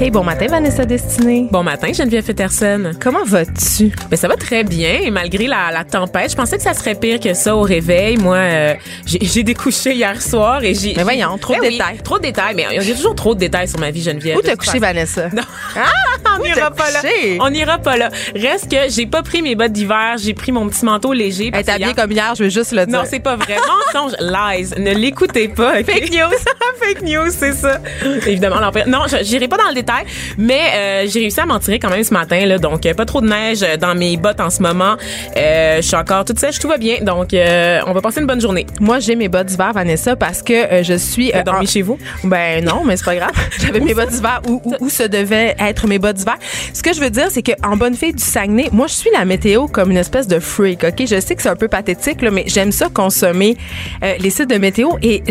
Hey, bon matin, Vanessa Destinée. Bon matin, Geneviève Peterson. Comment vas-tu? Ben, ça va très bien, malgré la, la, tempête. Je pensais que ça serait pire que ça au réveil. Moi, euh, j'ai découché hier soir et j'ai. Mais voyons, trop de Ben détails. Trop de détails, mais il y a toujours trop de détails sur ma vie, Geneviève. Où t'as couché, Vanessa? Non. Ah, on n'ira pas là. On n'ira pas là. Reste que j'ai pas pris mes bottes d'hiver, j'ai pris mon petit manteau léger. Elle est habillée hier... comme hier, je veux juste le dire. Non, c'est pas vrai. Mensonge, lies. Ne l'écoutez pas. Okay? Fake news. Fake news, c'est ça. Évidemment, non, j'irai pas dans le détail, mais euh, j'ai réussi à m'en tirer quand même ce matin, là. Donc, euh, pas trop de neige dans mes bottes en ce moment. Euh, je suis encore toute sèche, tout va bien. Donc, euh, on va passer une bonne journée. Moi, j'ai mes bottes d'hiver, Vanessa, parce que je suis. T'as dormi en... chez vous? Ben non, mais c'est pas grave. J'avais mes bottes d'hiver où, où, où, se devaient être mes bottes d'hiver. Ce que je veux dire, c'est qu'en bonne fille du Saguenay, moi, je suis la météo comme une espèce de freak, OK? Je sais que c'est un peu pathétique, là, mais j'aime ça consommer euh, les sites de météo et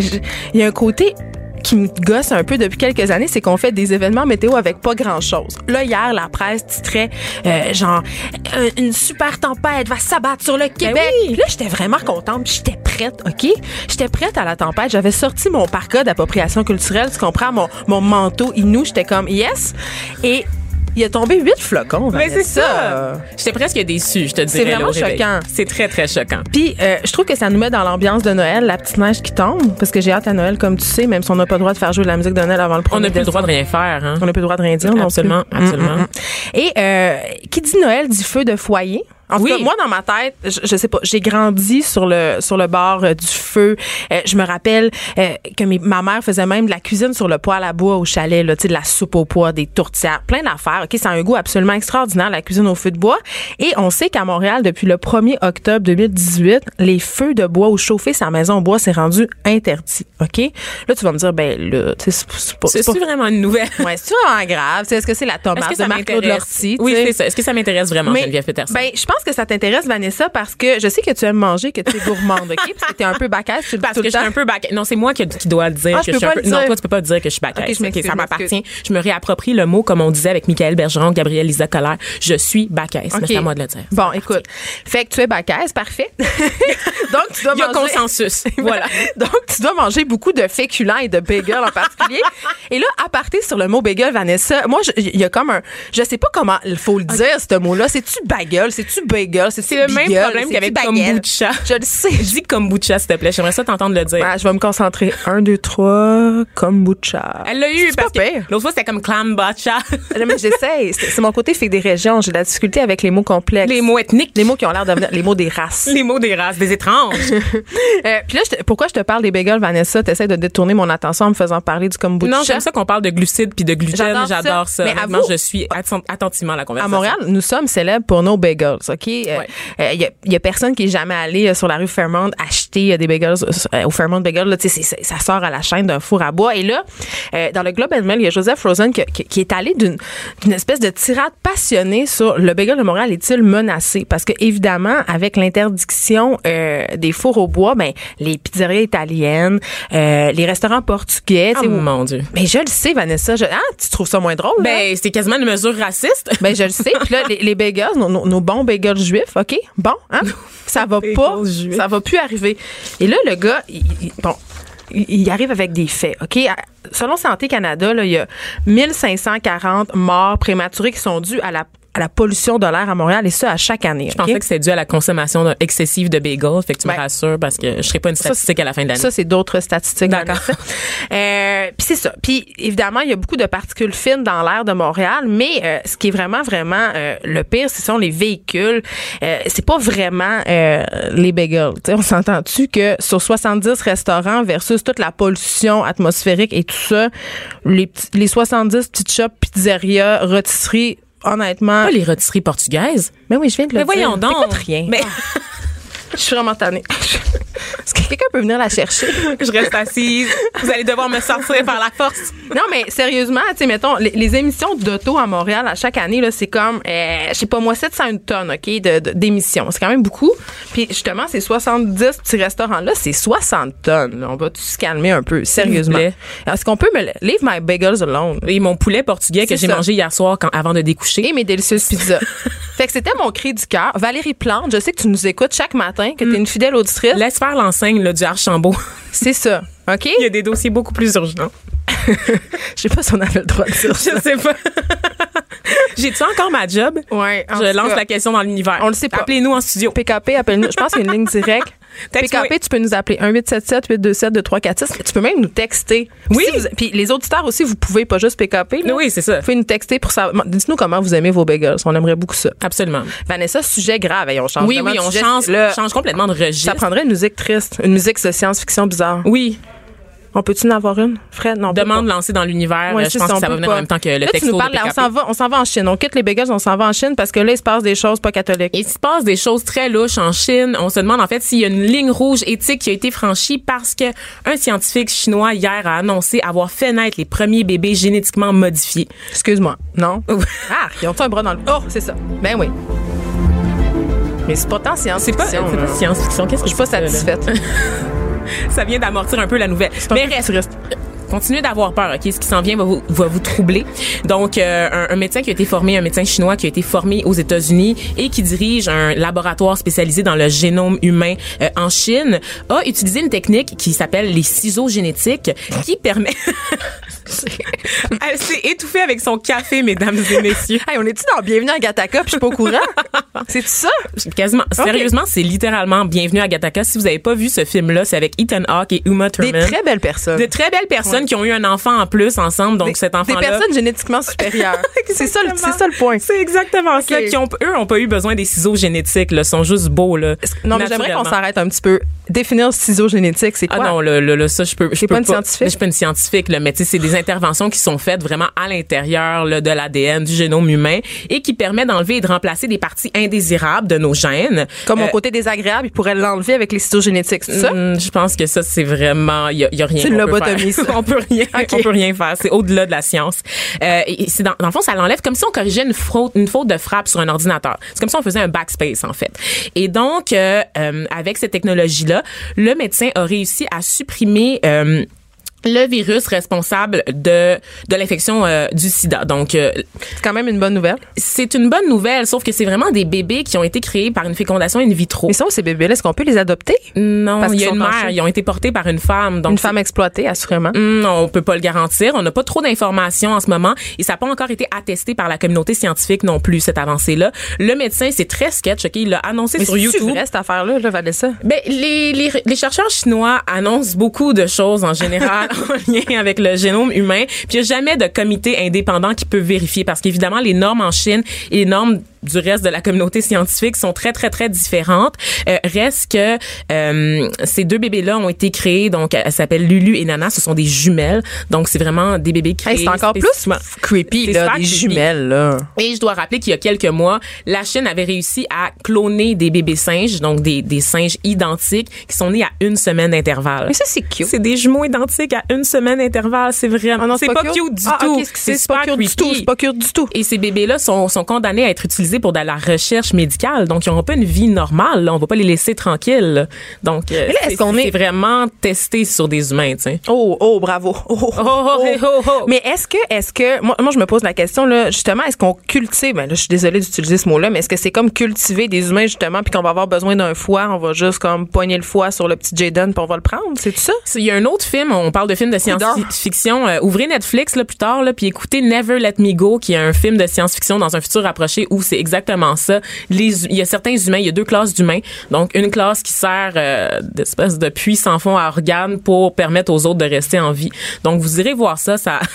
il y a un côté qui me gosse un peu depuis quelques années, c'est qu'on fait des événements météo avec pas grand-chose. Là, hier, la presse titrait euh, genre euh, une super tempête va s'abattre sur le Québec. Ben oui. Là, j'étais vraiment contente, j'étais prête, OK? J'étais prête à la tempête. J'avais sorti mon parka d'appropriation culturelle, tu comprends, mon, mon manteau inou, j'étais comme yes. Et il a tombé huit flocons. Mais c'est ça. J'étais presque déçue, je te dis. C'est vraiment choquant. C'est très, très choquant. Puis, euh, je trouve que ça nous met dans l'ambiance de Noël, la petite neige qui tombe, parce que j'ai hâte à Noël, comme tu sais, même si on n'a pas le droit de faire jouer de la musique de Noël avant le 1er On n'a plus le droit de rien faire. Hein? On n'a plus le droit de rien dire. Absolument, non absolument. Mm, mm, mm. Et euh, qui dit Noël dit feu de foyer. En oui. tout cas, moi, dans ma tête, je, je sais pas, j'ai grandi sur le sur le bord euh, du feu. Euh, je me rappelle euh, que mes, ma mère faisait même de la cuisine sur le poêle à bois au chalet, là, tu sais, de la soupe au pois, des tourtières, plein d'affaires. Ok, c'est un goût absolument extraordinaire la cuisine au feu de bois. Et on sait qu'à Montréal, depuis le 1er octobre 2018, les feux de bois ou chauffer sa maison au bois, c'est rendu interdit. Ok, là, tu vas me dire, ben là, c'est pas, c'est pas vraiment une nouvelle? ouais, c'est vraiment grave? Est-ce que c'est la tomate que ça de Marc-Claude? Oui, c'est ça. Est-ce que ça m'intéresse vraiment, Mais, Geneviève Peterson? Ben, je pense que ça t'intéresse, Vanessa, parce que je sais que tu aimes manger, que tu es gourmande, OK? Parce que tu es un peu bacasse, tu le Parce tout que je suis un peu bacasse. Non, c'est moi qui, qui dois le dire Ah, que je je peux suis un pas peu. le dire. Non, toi, tu peux pas dire que je suis bacasse. Ok, je m'excuse, ça m'appartient. Je me réapproprie le mot, comme on disait avec Michael Bergeron, Gabriel Lisa Collère. Je suis bacasse. Ok. Mais c'est à moi de le dire. Bon, écoute. Fait que tu es bacasse, parfait. Donc, tu dois Il y a manger. consensus. voilà. Donc, tu dois manger beaucoup de féculents et de bagels en particulier. et là, à partir sur le mot bagel, Vanessa, moi, il y a comme un. Je sais pas comment il faut le dire, ce mot-là. C'est-tu bagel? C'est-tu bagel? C'est le même problème qu'avec kombucha. Je le sais. Dis kombucha, s'il te plaît. J'aimerais ça t'entendre le dire. Ah, je vais me concentrer. Un, deux, trois, kombucha. Elle l'a eu parce pas que l'autre fois c'était comme clambacha. Non, mais j'essaie. C'est mon côté fait des régions. J'ai de la difficulté avec les mots complexes. les mots ethniques, Les mots qui ont l'air de les mots des races. les mots des races, des étranges. Euh, puis là, je te- pourquoi je te parle des bagels, Vanessa? T'essaies de détourner mon attention en me faisant parler du kombucha? non, j'aime ça qu'on parle de glucides puis de gluten. J'adore ça. Mais avoue- je suis atten- attentivement à la À conversation. Montréal, nous sommes célèbres pour nos bagels, OK? Il Ouais. y, a, y a personne qui est jamais allé euh, sur la rue Fairmont acheter euh, des bagels euh, au Fairmont Bagel. Là, ça sort à la chaîne d'un four à bois. Et là, euh, dans le Globe and Mail, il y a Joseph Rosen qui, qui- qui est allé d'une espèce de tirade passionnée sur le bagel de Montréal est-il menacé? Parce que, évidemment, avec l'interdiction euh, des fours au bois, ben, les pizzerias italiennes, euh, les restaurants portugais, tu Oh mon Dieu. mais je le sais, Vanessa. Je, ah, tu trouves ça moins drôle? Ben, c'est quasiment une mesure raciste. Ben, je le sais. Puis là, les, les bagels, nos bons bagels juifs, OK? Bon, hein? Ça va pas. Ça va plus arriver. Et là, le gars, il, il- bon, il, arrive avec des faits, OK? Selon Santé Canada, là, il y a 1540 morts prématurées qui sont dues à la, à la pollution de l'air à Montréal, et ça à chaque année. Je pensais que c'était dû à la consommation excessive de bagels. Fait que tu me rassures parce que je serai pas une statistique à la fin de l'année. Ça, c'est d'autres statistiques. D'accord. Euh, Puis c'est ça. Puis évidemment, il y a beaucoup de particules fines dans l'air de Montréal, mais euh, ce qui est vraiment, vraiment euh, le pire, ce sont les véhicules. Euh, c'est pas vraiment euh, les bagels. Tu sais, on s'entend-tu que sur 70 restaurants versus toute la pollution atmosphérique et tout ça, les, petits- les 70 petites shops, pizzerias, rôtisseries, honnêtement... Pas les rôtisseries portugaises. Mais oui, je viens de le Mais dire. voyons donc. Rien. Mais Je suis vraiment tannée. Est-ce que quelqu'un peut venir la chercher? Je reste assise. Vous allez devoir me sortir par la force. Non, mais sérieusement, tu sais, mettons, les, les émissions d'auto à Montréal, à chaque année, là, c'est comme, euh, je sais pas, moi, 701 tonnes, OK, de- de- d'émissions. c'est quand même beaucoup. Puis, justement, ces 70 petits restaurants-là, c'est 60 tonnes. là. On va se calmer un peu, sérieusement. Est-ce qu'on peut me... Leave my bagels alone? Et mon poulet portugais que j'ai ça. mangé hier soir quand, avant de découcher. Et mes délicieuses pizzas. fait que c'était mon cri du cœur. Valérie Plante, je sais que tu nous écoutes chaque matin, que tu es une fidèle auditrice. Laisse faire l'enseigne du Archambault. C'est ça. OK? Il y a des dossiers beaucoup plus urgents. Je sais pas si on avait le droit de dire ça. Je sais pas. J'ai-tu encore ma job? Ouais, Je lance cas. la question dans l'univers. On le sait pas. Appelez-nous en studio. PKP, appelle-nous. Je pense qu'il y a une ligne directe. PKP, tu peux nous appeler 1-877-827-2346. Tu peux même nous texter. Oui. si vous- Puis les auditeurs aussi, vous pouvez pas juste PKP. là. Oui, c'est ça. Vous pouvez nous texter pour savoir. Dites-nous comment vous aimez vos bagels. On aimerait beaucoup ça. Absolument. Vanessa, sujet grave. Hey, on change Oui, oui, on sujet. change, Là, change complètement de registre. ça prendrait une musique triste, une musique de science-fiction bizarre. Oui. On peut-tu en avoir une, Fred? Non, Demande lancée dans l'univers. Ouais, je c'est pense que ça va venir pas. en même temps que le Là, tu texto nous parles, de on s'en va, on s'en va en Chine. On quitte les bagels, on s'en va en Chine parce que là, il se passe des choses pas catholiques. Et il se passe des choses très louches en Chine. On se demande en fait s'il y a une ligne rouge éthique qui a été franchie parce que un scientifique chinois hier a annoncé avoir fait naître les premiers bébés génétiquement modifiés. Excuse-moi. Non? ah, ils ont un bras dans le. Oh, c'est ça. Ben oui. Mais c'est pas tant C'est pas, science-fiction. c'est là. pas science-fiction. Qu'est-ce que Je suis pas là? satisfaite. Ça vient d'amortir un peu la nouvelle. Mais reste, reste. Continuez d'avoir peur, ok? Ce qui s'en vient va vous, va vous troubler. Donc, euh, un, un médecin qui a été formé, un médecin chinois qui a été formé aux États-Unis et qui dirige un laboratoire spécialisé dans le génome humain euh, en Chine, a utilisé une technique qui s'appelle les ciseaux génétiques, qui permet. Elle s'est étouffée avec son café, mesdames et messieurs. Hey, on est-tu dans Bienvenue à Gataka puis je suis pas au courant? c'est ça? Quasiment. Sérieusement, c'est littéralement Bienvenue à Gattaca. Si vous avez pas vu ce film-là, c'est avec Ethan Hawke et Uma Des Thurman. très belles personnes. de très belles personnes qui ont eu un enfant en plus ensemble. Donc, des, cet des enfant-là. personnes génétiquement supérieures. c'est ça, c'est ça le point. C'est exactement ça. Ok. Qui ont, eux ont pas eu besoin des ciseaux génétiques. Là, sont juste beaux. Là, Non, mais j'aimerais qu'on s'arrête un petit peu. Définir le ciseau génétique, c'est Ah quoi? non, là, là, là, ça, je peux. Je peux pas une scientifique? Je suis pas une scientifique, là, mais tu sais, c'est des interventions qui sont faites vraiment à l'intérieur de l'ADN, du génome humain, et qui permet d'enlever et de remplacer des parties indésirables de nos gènes. Comme mon Euh, côté désagréable, il pourrait l'enlever avec les ciseaux génétiques, c'est ça? Hum, je pense que ça c'est vraiment il y a, y a rien C'est une qu'on peut lobotomie, faire. on peut rien on peut rien faire c'est au-delà de la science euh, et c'est dans, dans le fond ça l'enlève comme si on corrigeait une faute une faute de frappe sur un ordinateur c'est comme si on faisait un backspace en fait et donc euh, euh, avec cette technologie le médecin a réussi à supprimer euh, le virus responsable de de l'infection euh, du sida. Donc euh, C'est quand même une bonne nouvelle. c'est une bonne nouvelle sauf que c'est vraiment des bébés qui ont été créés par une fécondation in vitro. Mais ça, ces bébés-là, est-ce qu'on peut les adopter? Non, Parce il y a une sont mère, ils ont été portés par une femme donc Une femme exploitée, assurément. Hum, on peut pas le garantir. On n'a pas trop d'informations en ce moment et ça n'a pas encore été attesté par la communauté scientifique non plus cette avancée-là. Le médecin, c'est très sketch. Ok, il l'a annoncé Mais sur YouTube. vrai, cette affaire-là, là, Vanessa? Ben, les, les, les chercheurs chinois annoncent beaucoup de choses en général en lien avec le génome humain. Puis il n'y a jamais de comité indépendant qui peut vérifier parce qu'évidemment, les normes en Chine et les normes du reste de la communauté scientifique sont très, très, très différentes. Euh, reste que euh, ces deux bébés-là ont été créés, donc elles s'appellent Lulu et Nana. Ce sont des jumelles. Donc, c'est vraiment des bébés créés Hey, c'est encore plus creepy, là, des jumelles, là. Et je dois rappeler qu'il y a quelques mois, la Chine avait réussi à cloner des bébés singes, donc des, des singes identiques qui sont nés à une semaine d'intervalle. Mais ça, c'est cute. C'est des jumeaux identiques à une semaine d'intervalle. C'est vraiment. Ah non, c'est pas, cute, du ah, tout. c'est pas super cute du tout. C'est pas cute du tout. Et ces bébés-là sont, sont condamnés à être utilisés pour de la recherche médicale. Donc, ils n'auront pas une vie normale. Là. On va pas les laisser tranquilles. là. Donc, euh, là, est-ce qu'on est- vraiment testé sur des humains, tu sais. Oh, oh, bravo. Oh, oh, oh, hey, oh, oh. Mais est-ce que, est-ce que, moi, moi, je me pose la question, là, justement, est-ce qu'on cultive, ben là, je suis désolée d'utiliser ce mot-là, mais est-ce que c'est comme cultiver des humains, justement, puis qu'on va avoir besoin d'un foie, on va juste comme poigner le foie sur le petit Jaden, puis on va le prendre, c'est tout ça? Il y a un autre film, on parle de film de science-fiction. euh, ouvrez Netflix là, plus tard, là, puis écoutez Never Let Me Go, qui est un film de science-fiction dans un futur approché où c'est exactement ça. Les, il y a certains humains, il y a deux classes d'humains. Donc, une classe qui sert euh, d'espèce de puits sans fond à organes pour permettre aux autres de rester en vie. Donc, vous irez voir ça. ça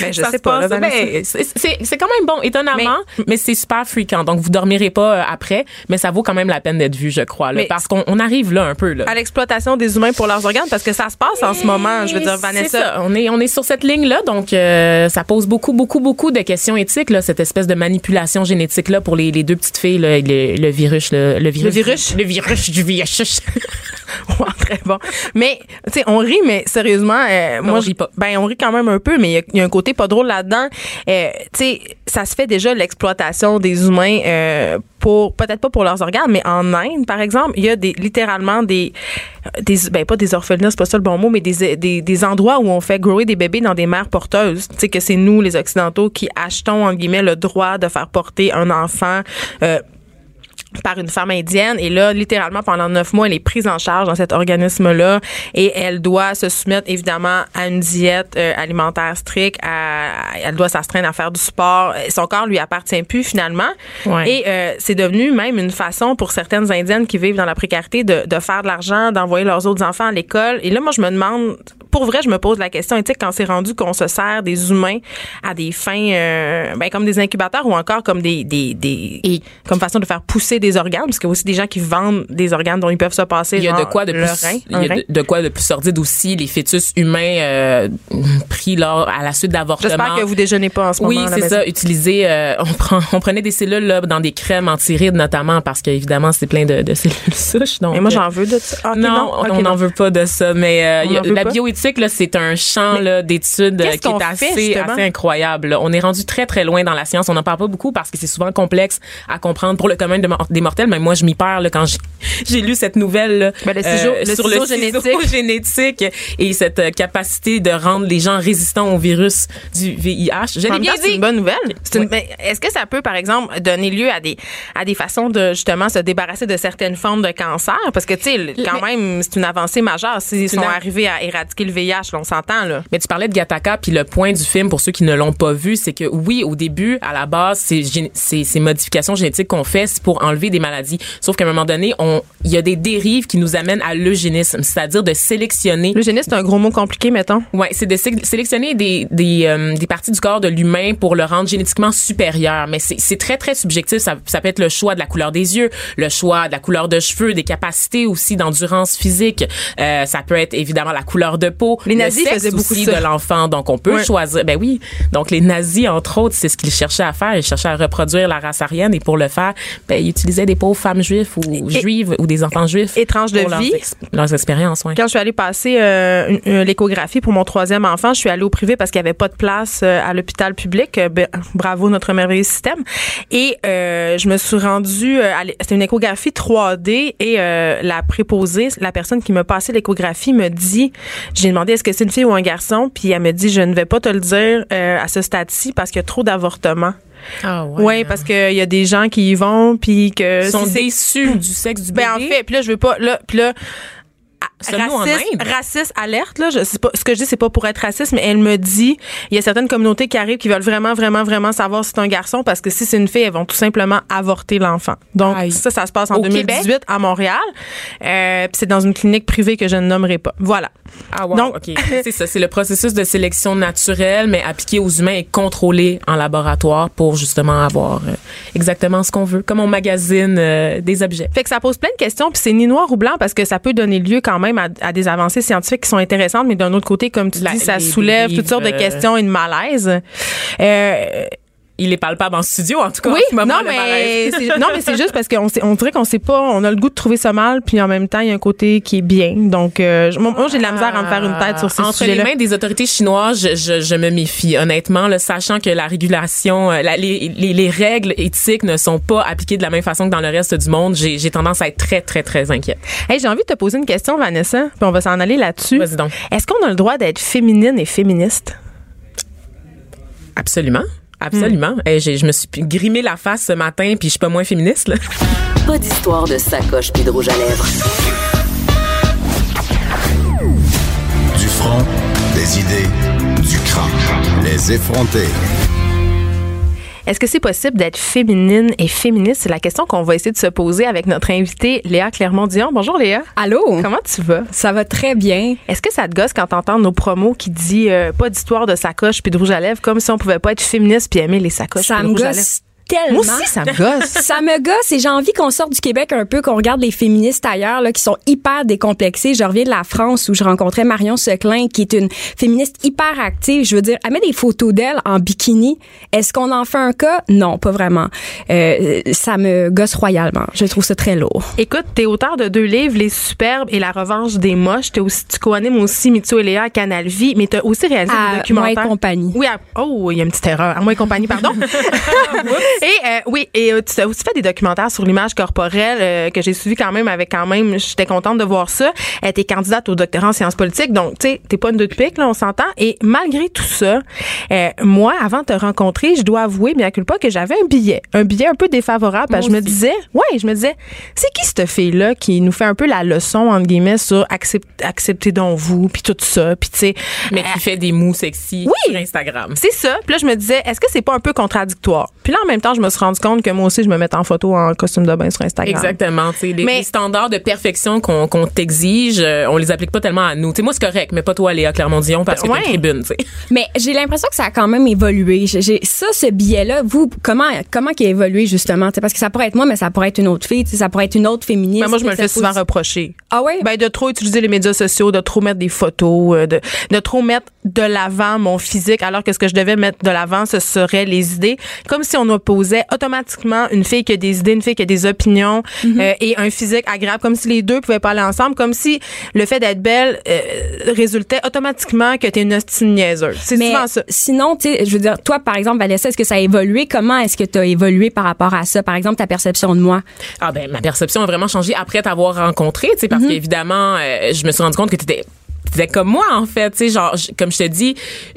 Ben, je ça sais pas, ben, c'est- quand même bon, étonnamment, mais, c'est super fréquent. Donc, vous dormirez pas euh, après, mais ça vaut quand même la peine d'être vu, je crois. Là, Mais- parce qu'on on arrive là un peu. Là. À l'exploitation des humains pour leurs organes, parce que ça se passe en ce moment, je veux dire, Vanessa. ça. On est on est sur cette ligne là, donc euh, ça pose beaucoup beaucoup beaucoup de questions éthiques là, cette espèce de manipulation génétique là pour les, les deux petites filles là, le, le virus le, le virus Le virus? le virus du va entrer très bon. Mais, tu sais, on rit, mais sérieusement, euh, moi, je- rit pas. Ben, on rit quand même un peu, mais il y a- il y, a un côté pas drôle là-dedans. Euh, tu sais, ça se fait déjà l'exploitation des humains euh, pour, peut-être pas pour leurs organes, mais en Inde, par exemple, il y a des, littéralement des, des, ben, pas des orphelinats, c'est pas ça le bon mot, mais des, des, des endroits où on fait grower des bébés dans des mères porteuses. Tu sais, que c'est nous, les Occidentaux, qui achetons, en guillemets, le droit de faire porter un enfant, euh, par une femme indienne. Et là littéralement pendant neuf mois elle est prise en charge dans cet organisme là et elle doit se soumettre évidemment à une diète euh, alimentaire stricte à- elle doit s'astreindre à faire du sport. Euh, son corps lui appartient plus finalement. Ouais. et euh, c'est devenu même une façon pour certaines indiennes qui vivent dans la précarité de, de faire de l'argent d'envoyer leurs autres enfants à l'école. Et là moi je me demande pour vrai je me pose la question éthique quand c'est rendu qu'on se sert des humains à des fins euh, ben, comme des incubateurs ou encore comme des, des, des Et- comme façon de faire pousser des organes, parce qu'il y a aussi des gens qui vendent des organes dont ils peuvent se passer. Il y a de quoi de plus, rein, il y un a rein. de, de quoi de plus sordide aussi, les fœtus humains euh, pris lors à la suite d'avortements. J'espère que vous déjeunez pas en ce Oui, moment. la c'est ça. Utiliser, euh, on prend, on prenait des cellules là, dans des crèmes anti-rides notamment parce qu'évidemment c'est plein de, de cellules souches. Donc, Mais moi, euh, j'en veux de ça. Ah, non, on n'en veut pas de ça. Mais euh, a- la pas? bioéthique, là, c'est un champ d'études euh, qui est fait, assez, assez incroyable. On est rendu très, très loin dans la science. On n'en parle pas beaucoup parce que c'est souvent complexe à comprendre pour le commun de des mortels. Mais moi, je m'y perds là, quand j'ai- lu cette nouvelle là, Ben, le ciseau- le sur le génétique. et cette euh, capacité de rendre les gens résistants au virus du VIH. Je l'ai bien temps, c'est dit. une bonne nouvelle. C'est une- Oui. mais Est-ce que ça peut, par exemple, donner lieu à des à des façons de justement se débarrasser de certaines formes de cancer? Parce que tu sais, quand même, c'est une avancée majeure s'ils sont arrivés à éradiquer le VIH. là, on s'entend là. Mais tu parlais de Gattaca, puis le point du film, pour ceux qui ne l'ont pas vu, c'est que oui, au début, à la base, ces, ces, ces modifications génétiques qu'on fait, c'est pour enlever des maladies. Sauf qu'à un moment donné, on, il y a des dérives qui nous amènent à l'eugénisme, c'est-à-dire de sélectionner L'eugénisme, c'est un gros mot compliqué, mettons. Ouais, c'est de sé- sélectionner des des, euh, des parties du corps de l'humain pour le rendre génétiquement supérieur. Mais c'est c'est très très subjectif. Ça, ça peut être le choix de la couleur des yeux, le choix de la couleur de cheveux, des capacités aussi d'endurance physique. Euh, ça peut être évidemment la couleur de peau, Les le nazis sexe faisaient beaucoup aussi ça. de l'enfant. Donc on peut Ouais. choisir. Ben oui. Donc les nazis entre autres, c'est ce qu'ils cherchaient à faire. Ils cherchaient à reproduire la race aryenne et pour le faire, ben ils utilisaient des pauvres femmes juives ou Et- juives ou des enfants juifs. Étrange de pour leurs vie. ex- leurs expériences. Ouais. Quand je suis allée passer euh, l'échographie pour mon troisième enfant, je suis allée au privé parce qu'il n'y avait pas de place euh, à l'hôpital public. Euh, ben, bravo notre merveilleux système. Et euh, je me suis rendue, c'était une échographie 3D et euh, la préposée, la personne qui m'a passé l'échographie me dit, j'ai demandé est-ce que c'est une fille ou un garçon, puis elle me dit je ne vais pas te le dire euh, à ce stade-ci parce qu'il y a trop d'avortements. Ah Oui, parce qu'il y a des gens qui y vont puis que Ils sont déçus du sexe du bébé. ben en fait, puis là je veux pas là puis là en raciste, alerte là, je sais pas ce que je dis c'est pas pour être raciste mais elle me dit il y a certaines communautés qui arrivent qui veulent vraiment vraiment vraiment savoir si c'est un garçon parce que si c'est une fille elles vont tout simplement avorter l'enfant. Donc Aïe. ça ça se passe en Au 2018 à Montréal. Euh, puis c'est dans une clinique privée que je ne nommerai pas. Voilà. Ah wow, Donc- OK. c'est ça, c'est le processus de sélection naturelle mais appliqué aux humains et contrôlé en laboratoire pour justement avoir euh, exactement ce qu'on veut, comme on magasine euh, des objets. Fait que ça pose plein de questions, puis c'est ni noir ou blanc parce que ça peut donner lieu quand même à, à des avancées scientifiques qui sont intéressantes, mais d'un autre côté, comme tu La- dis, ça les soulève toutes sortes de euh, questions et de malaise. Euh, Il est palpable en studio en tout cas oui, en ce moment non mais, non, mais c'est juste parce qu'on on dirait qu'on sait pas, on a le goût de trouver ça mal, puis en même temps, il y a un côté qui est bien. Donc, euh, moi, j'ai de la misère à me faire une tête sur ces Entre les mains des autorités chinoises, je, je, je me méfie honnêtement, là, sachant que la régulation, euh, la- les, les, les règles éthiques ne sont pas appliquées de la même façon que dans le reste du monde. J'ai j'ai tendance à être très très très inquiète. Hey, j'ai envie de te poser une question, Vanessa, puis on va s'en aller là-dessus. Vas-y donc. Est-ce qu'on a le droit d'être féminine et féministe? Absolument. Absolument. J'ai- je me suis grimé la face ce matin, puis je suis pas moins féministe. Là. Pas d'histoire de sacoche puis de rouge à lèvres. Du front, des idées, du crâne. Les effronter. Est-ce que c'est possible d'être féminine et féministe? C'est la question qu'on va essayer de se poser avec notre invitée Léa Clermont-Dion. Bonjour Léa. Allô? Comment tu vas? Ça va très bien. Est-ce que ça te gosse quand t'entends nos promos qui dit euh, pas d'histoire de sacoche puis de rouge à lèvres, comme si on pouvait pas être féministe puis aimer les sacoches Ça me gosse tellement. Moi aussi, ça me gosse. ça me gosse et j'ai envie qu'on sorte du Québec un peu, qu'on regarde les féministes ailleurs là, qui sont hyper décomplexées. Je reviens de la France où je rencontrais Marion Seclin, qui est une féministe hyper active. Je veux dire, elle met des photos d'elle en bikini. Est-ce qu'on en fait un cas? Non, pas vraiment. Euh, ça me gosse royalement. Je trouve ça très lourd. Écoute, t'es auteur de deux livres, Les Superbes et La Revanche des Moches. T'es aussi, tu co-animes aussi Mitsu et Léa à Canal Vie, mais t'as aussi réalisé À des documentaires. Moi et compagnie. Oui, à- oh, il y a une petite erreur. À moi et compagnie, pardon. et euh, oui, et euh, tu as aussi fait des documentaires sur l'image corporelle euh, que j'ai suivi quand même avec quand même, j'étais contente de voir ça. Euh, t'es candidate au doctorat en sciences politiques, donc tu sais, t'es pas une deux de pique, là, on s'entend. Et malgré tout ça, euh, moi, avant de te rencontrer, je dois avouer, bien pas que j'avais un billet, un billet un peu défavorable. parce que je me disais, ouais, je me disais, c'est qui cette fille-là qui nous fait un peu la leçon entre guillemets sur accept- accepter donc vous, puis tout ça, puis tu sais. Mais qui fait des mots sexy Oui. sur Instagram. C'est ça. Puis là, je me disais, est-ce que c'est pas un peu contradictoire? Puis là, en même temps, je me suis rendu compte que moi aussi, je me mettais en photo en costume de bain sur Instagram. Exactement. tu sais, Les, Mais- les standards de perfection qu'on qu'on t'exige, euh, on les applique pas tellement à nous. Tu sais, moi, c'est correct, mais pas toi, Léa Clermont-Dion, parce que t'es Ouais. une tribune. tu sais. Mais j'ai l'impression que ça a quand même évolué. J'ai- ça, ce billet-là, vous, comment, comment qu'il a évolué justement? T'sais, parce que ça pourrait être moi, mais ça pourrait être une autre fille, t'sais, ça pourrait être une autre féministe. Ben, moi, je me le T'sais, fais souvent reprocher. Ah ouais? Ben, de trop utiliser les médias sociaux, de trop mettre des photos, euh, de, de trop mettre de l'avant mon physique, alors que ce que je devais mettre de l'avant, ce serait les idées. Comme si on opposait automatiquement une fille qui a des idées, une fille qui a des opinions, Mhm. euh, et un physique agréable, comme si les deux pouvaient pas aller ensemble, comme si le fait d'être belle euh, résultait automatiquement que t'es une hostile niaiseuse. C'est mais souvent ça. sinon, tu sais, je veux dire, toi, par exemple, Vanessa, est-ce que ça a évolué? Comment est-ce que tu as évolué par rapport à ça? Par exemple, ta perception de moi? Ah ben ma perception a vraiment changé après t'avoir rencontré, tu sais, parce qu'évidemment, euh, je me suis rendu compte que t'étais t'étais comme moi en fait, tu sais, genre je- comme je te dis,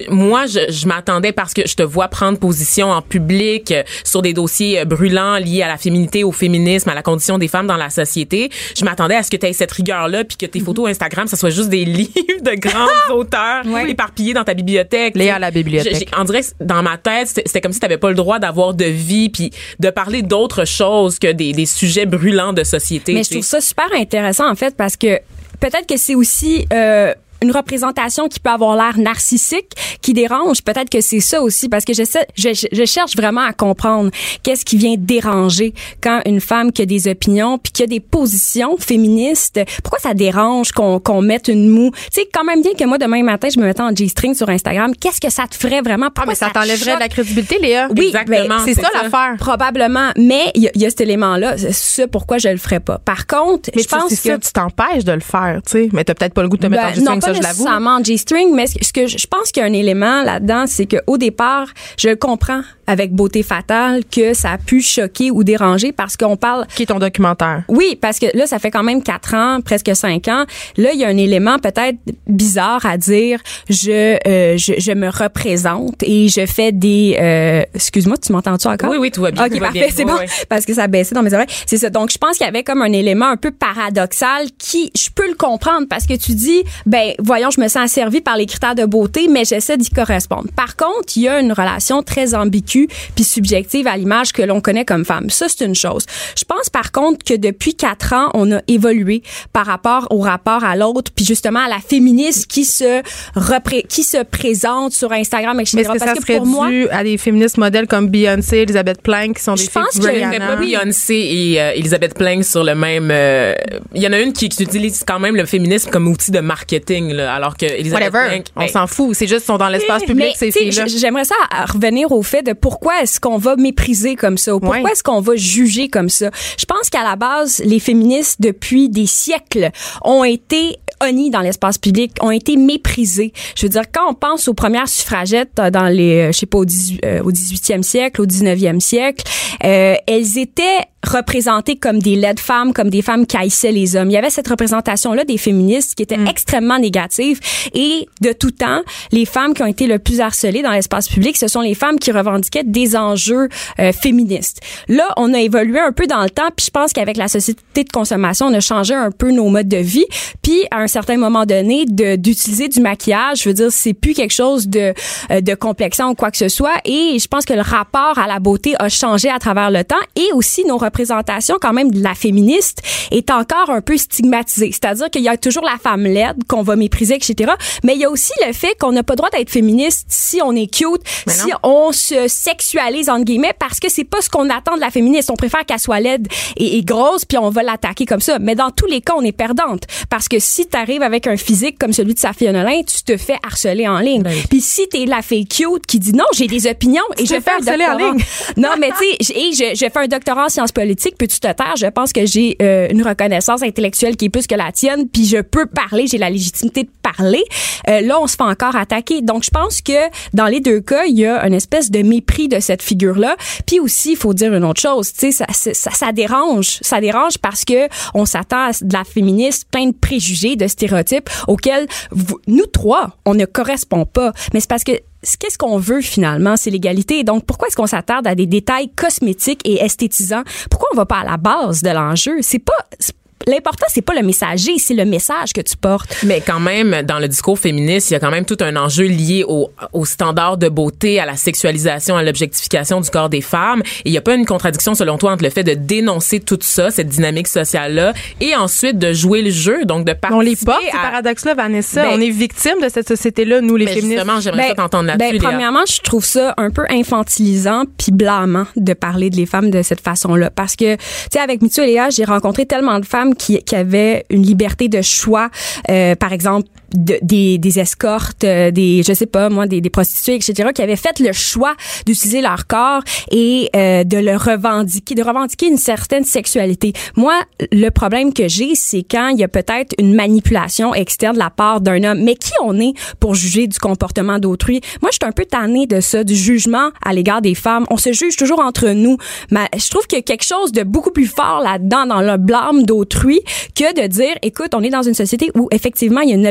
moi je, je m'attendais parce que je te vois prendre position en public euh, sur des dossiers euh, brûlants liés à la féminité, au féminisme, à la condition des femmes dans la société. Je m'attendais à ce que tu aies cette rigueur là puis que tes photos Instagram ça soit juste des livres de grands auteurs éparpillés dans ta bibliothèque. Léa à la bibliothèque. Dirait que dans ma tête, c'était comme si tu pas le droit d'avoir de vie puis de parler d'autre chose que des, des sujets brûlants de société. Mais je trouve ça super intéressant, en fait, parce que peut-être que c'est aussi... euh, une représentation qui peut avoir l'air narcissique, qui dérange. Peut-être que c'est ça aussi, parce que je, je- je cherche vraiment à comprendre qu'est-ce qui vient déranger quand une femme qui a des opinions puis qui a des positions féministes. Pourquoi ça dérange qu'on qu'on mette une moue? Tu sais, quand même bien que moi demain matin je me mettais en g-string sur Instagram. Qu'est-ce que ça te ferait vraiment? Ah, Pourquoi mais ça te t'enlèverait de la crédibilité, Léa? Oui, Exactement, ben, C'est c'est ça, ça. l'affaire. Probablement, mais il y, y a cet élément-là. C'est pourquoi je le ferais pas. Par contre, Mais je pense que ça, tu t'empêches de le faire, tu sais. Mais t'as peut-être pas le goût de te mettre en Ben, G-string, ça, je l'avoue. nécessairement en G-string, mais ce que- je pense qu'il y a un élément là-dedans, c'est que au départ, je comprends avec beauté fatale que ça a pu choquer ou déranger parce qu'on parle Qui est ton documentaire? oui, parce que là, ça fait quand même quatre ans, presque cinq ans. Là, il y a un élément peut-être bizarre à dire. Je, euh, je, je me représente et je fais des. Euh, excuse-moi, tu m'entends-tu encore? Oui, oui, tout va bien, Ok, parfait, c'est Oui, bon. oui. Parce que ça baissait dans mes oreilles. C'est ça. Donc, je pense qu'il y avait comme un élément un peu paradoxal qui, je peux le comprendre parce que tu dis, ben, voyons, je me sens asservie par les critères de beauté, mais j'essaie d'y correspondre. Par contre, il y a une relation très ambiguë puis subjective à l'image que l'on connaît comme femme. Ça, c'est une chose. Je pense par contre que depuis quatre ans, on a évolué par rapport au rapport à l'autre, puis justement à la féministe qui se repré- qui se présente sur Instagram, etc. Mais est-ce que Parce ça serait pour moi, dû à des féministes modèles comme Beyoncé, Elizabeth Plank, qui sont des Je filles pense que-? Mais pas Beyoncé et euh, Elisabeth Plank sur le même. euh, Il y en a une qui, qui utilise quand même le féminisme comme outil de marketing, là, alors que. Plank. On s'en fout. C'est juste qu'ils sont dans l'espace Mais, public, ces filles-là. J'aimerais ça revenir au fait de pourquoi est-ce qu'on va mépriser comme ça, ou pourquoi Ouais. est-ce qu'on va juger comme ça. Je pense qu'à la base, les féministes depuis des siècles ont été honnies dans l'espace public, ont été méprisées. Je veux dire, quand on pense aux premières suffragettes euh, dans les, euh, je sais pas, au, 18, euh, au 18e siècle, au 19e siècle, euh, elles étaient représentées comme des laides femmes, comme des femmes qui haïssaient les hommes. Il y avait cette représentation-là des féministes qui était extrêmement négative. Et de tout temps, les femmes qui ont été le plus harcelées dans l'espace public, ce sont les femmes qui revendiquaient des enjeux euh, féministes. Là, on a évolué un peu dans le temps, puis je pense qu'avec la société de consommation, on a changé un peu nos modes de vie. Puis à un certain moment donné, d'utiliser du maquillage, je veux dire, c'est plus quelque chose de euh, de complexant ou quoi que ce soit. Et je pense que le rapport à la beauté a changé à travers le temps, et aussi nos représentation quand même de la féministe est encore un peu stigmatisée. C'est-à-dire qu'il y a toujours la femme laide qu'on va mépriser, etc. Mais il y a aussi le fait qu'on n'a pas le droit d'être féministe si on est cute, si on se sexualise entre guillemets, parce que c'est pas ce qu'on attend de la féministe. On préfère qu'elle soit laide et, et grosse, puis on va l'attaquer comme ça. Mais dans tous les cas, on est perdante parce que si tu arrives avec un physique comme celui de Safia Nolin, tu te fais harceler en ligne. Ben Puis si t'es la fille cute qui dit non, j'ai des opinions et je fais un harceler en doctorat. ligne. Non, mais tu sais, et je, je fais un doctorat en sciences politiques, puis tu te taire, je pense que j'ai euh, une reconnaissance intellectuelle qui est plus que la tienne, puis je peux parler, j'ai la légitimité de parler. Euh, là, on se fait encore attaquer. Donc, je pense que dans les deux cas, il y a une espèce de mépris de cette figure-là. Puis aussi, il faut dire une autre chose, tu sais, ça, ça, ça dérange. Ça dérange parce que on s'attend à de la féministe plein de préjugés, de stéréotypes auxquels nous trois, on ne correspond pas. Mais c'est parce que qu'est-ce qu'on veut finalement, c'est l'égalité. Donc pourquoi est-ce qu'on s'attarde à des détails cosmétiques et esthétisants? Pourquoi on va pas à la base de l'enjeu? C'est pas L'important, c'est pas le messager, c'est le message que tu portes. Mais quand même, dans le discours féministe, il y a quand même tout un enjeu lié au, au standard de beauté, à la sexualisation, à l'objectification du corps des femmes. Et il n'y a pas une contradiction, selon toi, entre le fait de dénoncer tout ça, cette dynamique sociale-là, et ensuite de jouer le jeu, donc de participer On les porte, ces à... paradoxes-là, Vanessa. Ben- on est victime de cette société-là, nous, les Mais féministes. justement, j'aimerais ça t'entendre là-dessus, ben, premièrement, je trouve ça un peu infantilisant puis blâmant de parler de les femmes de cette façon-là. Parce que, tu sais, avec Mitsu et Léa, j'ai rencontré tellement de femmes qui, qui avaient une liberté de choix, euh, par exemple, de- des, des escortes, euh, des, je sais pas, moi, des, des prostituées, etc., qui avaient fait le choix d'utiliser leur corps et euh, de le revendiquer, de revendiquer une certaine sexualité. Moi, le problème que j'ai, c'est quand il y a peut-être une manipulation externe de la part d'un homme. Mais qui on est pour juger du comportement d'autrui? Moi, je suis un peu tannée de ça, du jugement à l'égard des femmes. On se juge toujours entre nous. Mais je trouve qu'il y a quelque chose de beaucoup plus fort là-dedans, dans le blâme d'autrui, que de dire, écoute, on est dans une société où effectivement, il y a une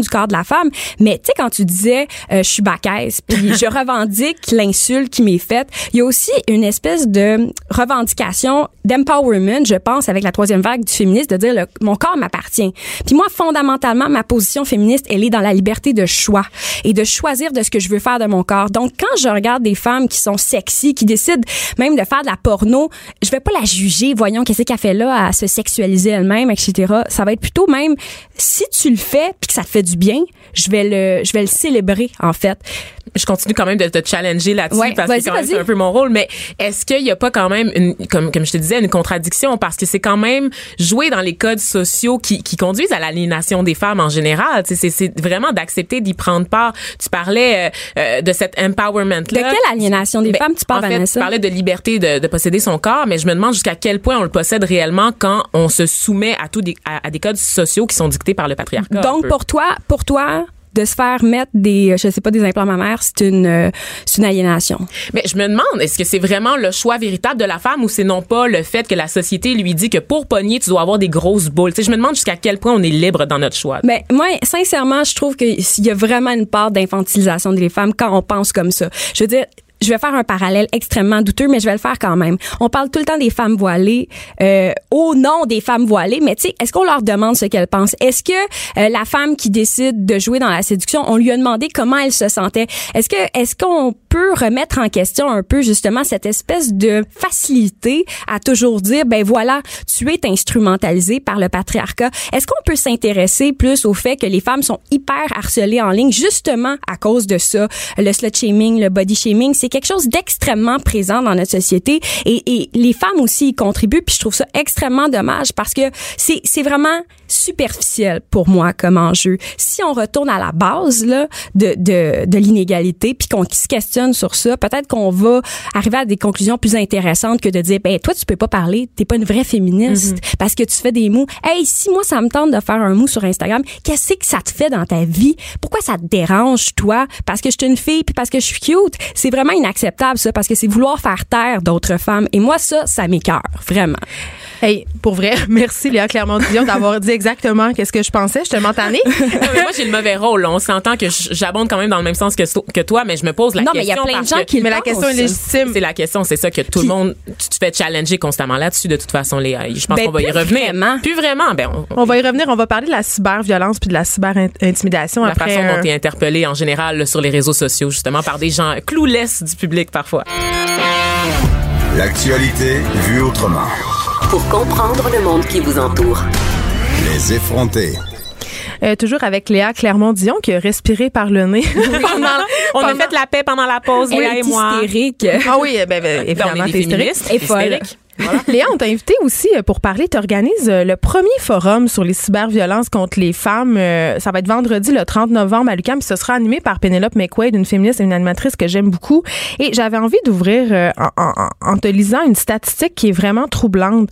du corps de la femme. Mais tu sais, quand tu disais, euh, je suis bacaise, puis je revendique l'insulte qui m'est faite, il y a aussi une espèce de revendication d'empowerment, je pense, avec la troisième vague du féminisme, de dire, le- mon corps m'appartient. Puis moi, fondamentalement, ma position féministe, elle est dans la liberté de choix et de choisir de ce que je veux faire de mon corps. Donc, quand je regarde des femmes qui sont sexy, qui décident même de faire de la porno, je vais pas la juger, voyons qu'est-ce qu'elle fait là à se sexualiser elle-même, etc. Ça va être plutôt même, si tu le fais puis que ça fait du bien, je vais le, je vais le célébrer, en fait. je continue quand même de te challenger là-dessus Ouais, parce que c'est un peu mon rôle. Mais est-ce qu'il y a pas quand même une, comme comme je te disais, une contradiction? Parce que c'est quand même jouer dans les codes sociaux qui, qui conduisent à l'aliénation des femmes en général. Tu sais, C'est c'est vraiment d'accepter d'y prendre part. Tu parlais euh, euh, de cet empowerment là. De quelle aliénation des Ben, femmes tu parles, en fait, Vanessa? tu parlais de liberté de, de posséder son corps, mais je me demande jusqu'à quel point on le possède réellement quand on se soumet à tout des, à, à des codes sociaux qui sont dictés par le patriarcat. Donc. Pour toi, pour toi, de se faire mettre des, je sais pas, des implants mammaires, c'est une, euh, c'est une aliénation. Mais je me demande, est-ce que c'est vraiment le choix véritable de la femme ou c'est non pas le fait que la société lui dit que pour pogner, tu dois avoir des grosses boules? Je me demande jusqu'à quel point on est libre dans notre choix. Ben moi, sincèrement, je trouve qu'il y a vraiment une part d'infantilisation des femmes quand on pense comme ça. Je veux dire. Je vais faire un parallèle extrêmement douteux, mais je vais le faire quand même. On parle tout le temps des femmes voilées euh, au nom des femmes voilées, mais tu sais, est-ce qu'on leur demande ce qu'elles pensent? Est-ce que euh, la femme qui décide de jouer dans la séduction, on lui a demandé comment elle se sentait? Est-ce que est-ce qu'on peut remettre en question un peu justement cette espèce de facilité à toujours dire ben voilà, tu es instrumentalisé par le patriarcat. Est-ce qu'on peut s'intéresser plus au fait que les femmes sont hyper harcelées en ligne justement à cause de ça, le slut shaming, le body shaming, c'est quelque chose d'extrêmement présent dans notre société et, et les femmes aussi y contribuent puis je trouve ça extrêmement dommage parce que c'est c'est vraiment superficiel pour moi comme enjeu. Si on retourne à la base là de de, de l'inégalité puis qu'on se questionne sur ça, peut-être qu'on va arriver à des conclusions plus intéressantes que de dire ben toi tu peux pas parler, t'es pas une vraie féministe parce que tu fais des mots. Hey, si moi ça me tente de faire un mot sur Instagram, qu'est-ce que ça te fait dans ta vie? Pourquoi ça te dérange toi? Parce que je suis une fille puis parce que je suis cute, c'est vraiment inacceptable ça parce que c'est vouloir faire taire d'autres femmes et moi ça ça m'écœure vraiment. Hey, pour vrai, merci Léa Clermont-Dion d'avoir dit exactement qu'est-ce que je pensais. Je te m'entendais? Non, mais moi, j'ai le mauvais rôle. là. On s'entend que j'abonde quand même dans le même sens que, toi, mais je me pose la Non, mais il y a question. plein de parce gens que- qui le Mais la question est légitime. C'est la question, c'est ça que tout le monde, tu te fais challenger constamment là-dessus, de toute façon, Léa. Je pense Ben, qu'on va y plus revenir. vraiment. Plus vraiment. Ben, on- On va y revenir. On va parler de la cyberviolence puis de la cyber-intimidation la après. façon un- dont tu es interpellé en général là, sur les réseaux sociaux, justement, par des gens clouless du public parfois. L'actualité vue autrement. Pour comprendre le monde qui vous entoure. Les effronter. Euh, toujours avec Léa Clermont-Dion qui a respiré par le nez. Pendant- on a fait la paix pendant la pause, Elle Léa est et moi. hystérique. ah oui, ben, ben, évidemment, on est t'es hystérique. Et folle. Léa, on t'a invité aussi euh, pour parler. Tu organises le premier forum sur les cyberviolences contre les femmes. Euh, Ça va être vendredi le 30 novembre à l'UQAM. Ce sera animé par Penelope McQuaid, une féministe et une animatrice que j'aime beaucoup. Et j'avais envie d'ouvrir euh, en, en- en te lisant une statistique qui est vraiment troublante.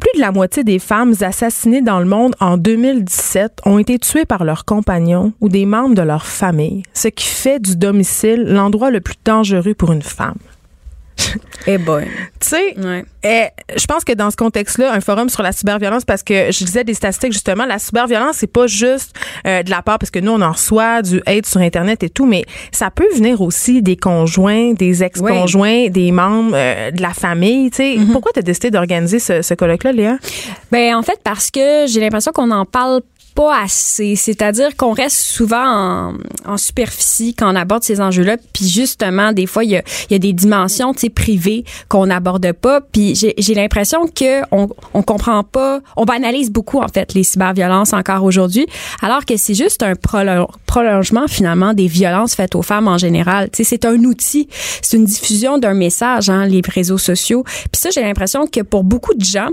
Plus de la moitié des femmes assassinées dans le monde en 2017 ont été tuées par leurs compagnons ou des membres de leur famille, ce qui fait du domicile l'endroit le plus dangereux pour une femme. Eh boy. Tu sais, Ouais. eh, je pense que dans ce contexte-là, un forum sur la cyberviolence, parce que je disais des statistiques justement, la cyberviolence, c'est pas juste euh, de la part, parce que nous, on en reçoit du hate sur Internet et tout, mais ça peut venir aussi des conjoints, des ex-conjoints, des membres euh, de la famille. Tu sais, Pourquoi tu as décidé d'organiser ce, ce colloque-là, Léa? Ben en fait parce que j'ai l'impression qu'on en parle assez, c'est-à-dire qu'on reste souvent en, superficie quand on aborde ces enjeux-là, puis justement des fois il y a, y a des dimensions privées qu'on n'aborde pas, puis j'ai l'impression que on, comprend pas, on banalise beaucoup en fait les cyberviolences encore aujourd'hui, alors que c'est juste un prolo- prolongement finalement des violences faites aux femmes en général. C'est un outil, c'est une diffusion d'un message hein, les réseaux sociaux. Puis ça j'ai l'impression que pour beaucoup de gens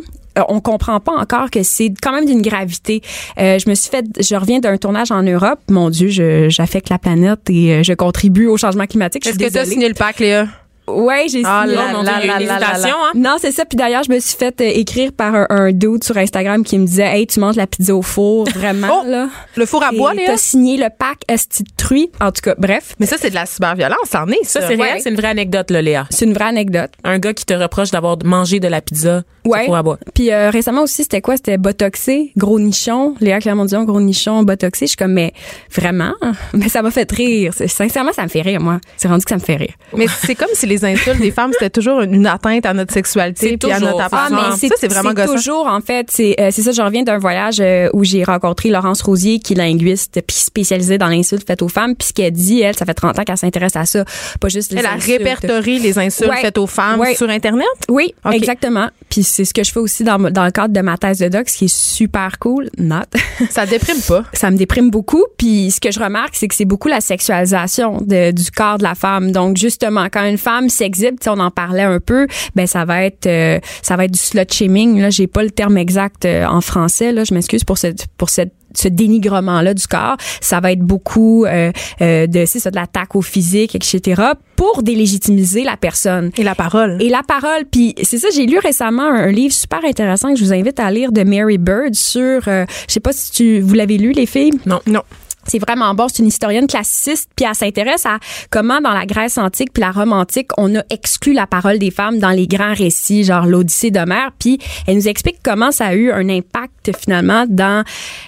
on comprend pas encore que c'est quand même d'une gravité. Euh, je me suis fait, je reviens d'un tournage en Europe. Mon Dieu, j'affecte la planète et euh, je contribue au changement climatique. Est-ce que tu as signé le pack, Léa? Ouais, j'ai Ah signé. là Oh là là une là là hésitation, hein? Non, c'est ça. Puis d'ailleurs, je me suis fait euh, écrire par un, un dude sur Instagram qui me disait, hey, tu manges la pizza au four, vraiment Oh, là. Le four à bois, Léa? T'as signé le pack Esti truie. En tout cas, bref, Mais ça, c'est de la cyberviolence, c'en est, ça. Ça, c'est Ouais. réel, c'est une vraie anecdote, là, Léa. c'est une vraie anecdote. Un gars qui te reproche d'avoir mangé de la pizza Ouais. sur four à bois. Puis euh, récemment aussi, c'était quoi? C'était botoxé, gros nichon. Léa Clermont-Dion, gros nichon, botoxé. Je suis comme, mais vraiment? Mais ça m'a fait rire. Sincèrement, ça me fait rire, moi. C'est rendu que ça me fait rire. Mais c'est comme si les insultes des femmes, c'était toujours une atteinte à notre sexualité puis à notre Ah, apparence. mais ça, c'est vraiment gossant. toujours, en fait, c'est euh, c'est ça, je reviens d'un voyage euh, où j'ai rencontré Laurence Rosier, qui est linguiste, puis spécialisée dans l'insulte faite aux femmes. Puis ce qu'elle dit, elle, ça fait 30 ans qu'elle s'intéresse à ça, pas juste les Elle a répertorié les insultes Ouais. faites aux femmes Ouais. sur Internet? Oui, exactement. Puis c'est ce que je fais aussi dans, dans le cadre de ma thèse de doc, ce qui est super cool. Not. Ça déprime pas. ça me déprime beaucoup. Puis ce que je remarque, c'est que c'est beaucoup la sexualisation de- du corps de la femme. Donc justement, quand une femme s'exhibe, tu sais, on en parlait un peu, ben ça va être euh, ça va être du slut shaming. Là, j'ai pas le terme exact euh, en français. Là, je m'excuse pour cette pour cette ce dénigrement là du corps, ça va être beaucoup euh, euh, de c'est ça de l'attaque au physique, etc. pour délégitimiser la personne. Et la parole. Et la parole, puis c'est ça, j'ai lu récemment un, un livre super intéressant que je vous invite à lire de Mary Bird sur, euh, je sais pas si tu, vous l'avez lu les filles? Non. Non. C'est vraiment bon. C'est une historienne classiciste, puis elle s'intéresse à comment dans la Grèce antique puis la Rome antique, on a exclu la parole des femmes dans les grands récits, genre l'Odyssée d'Homère. Puis elle nous explique comment ça a eu un impact finalement dans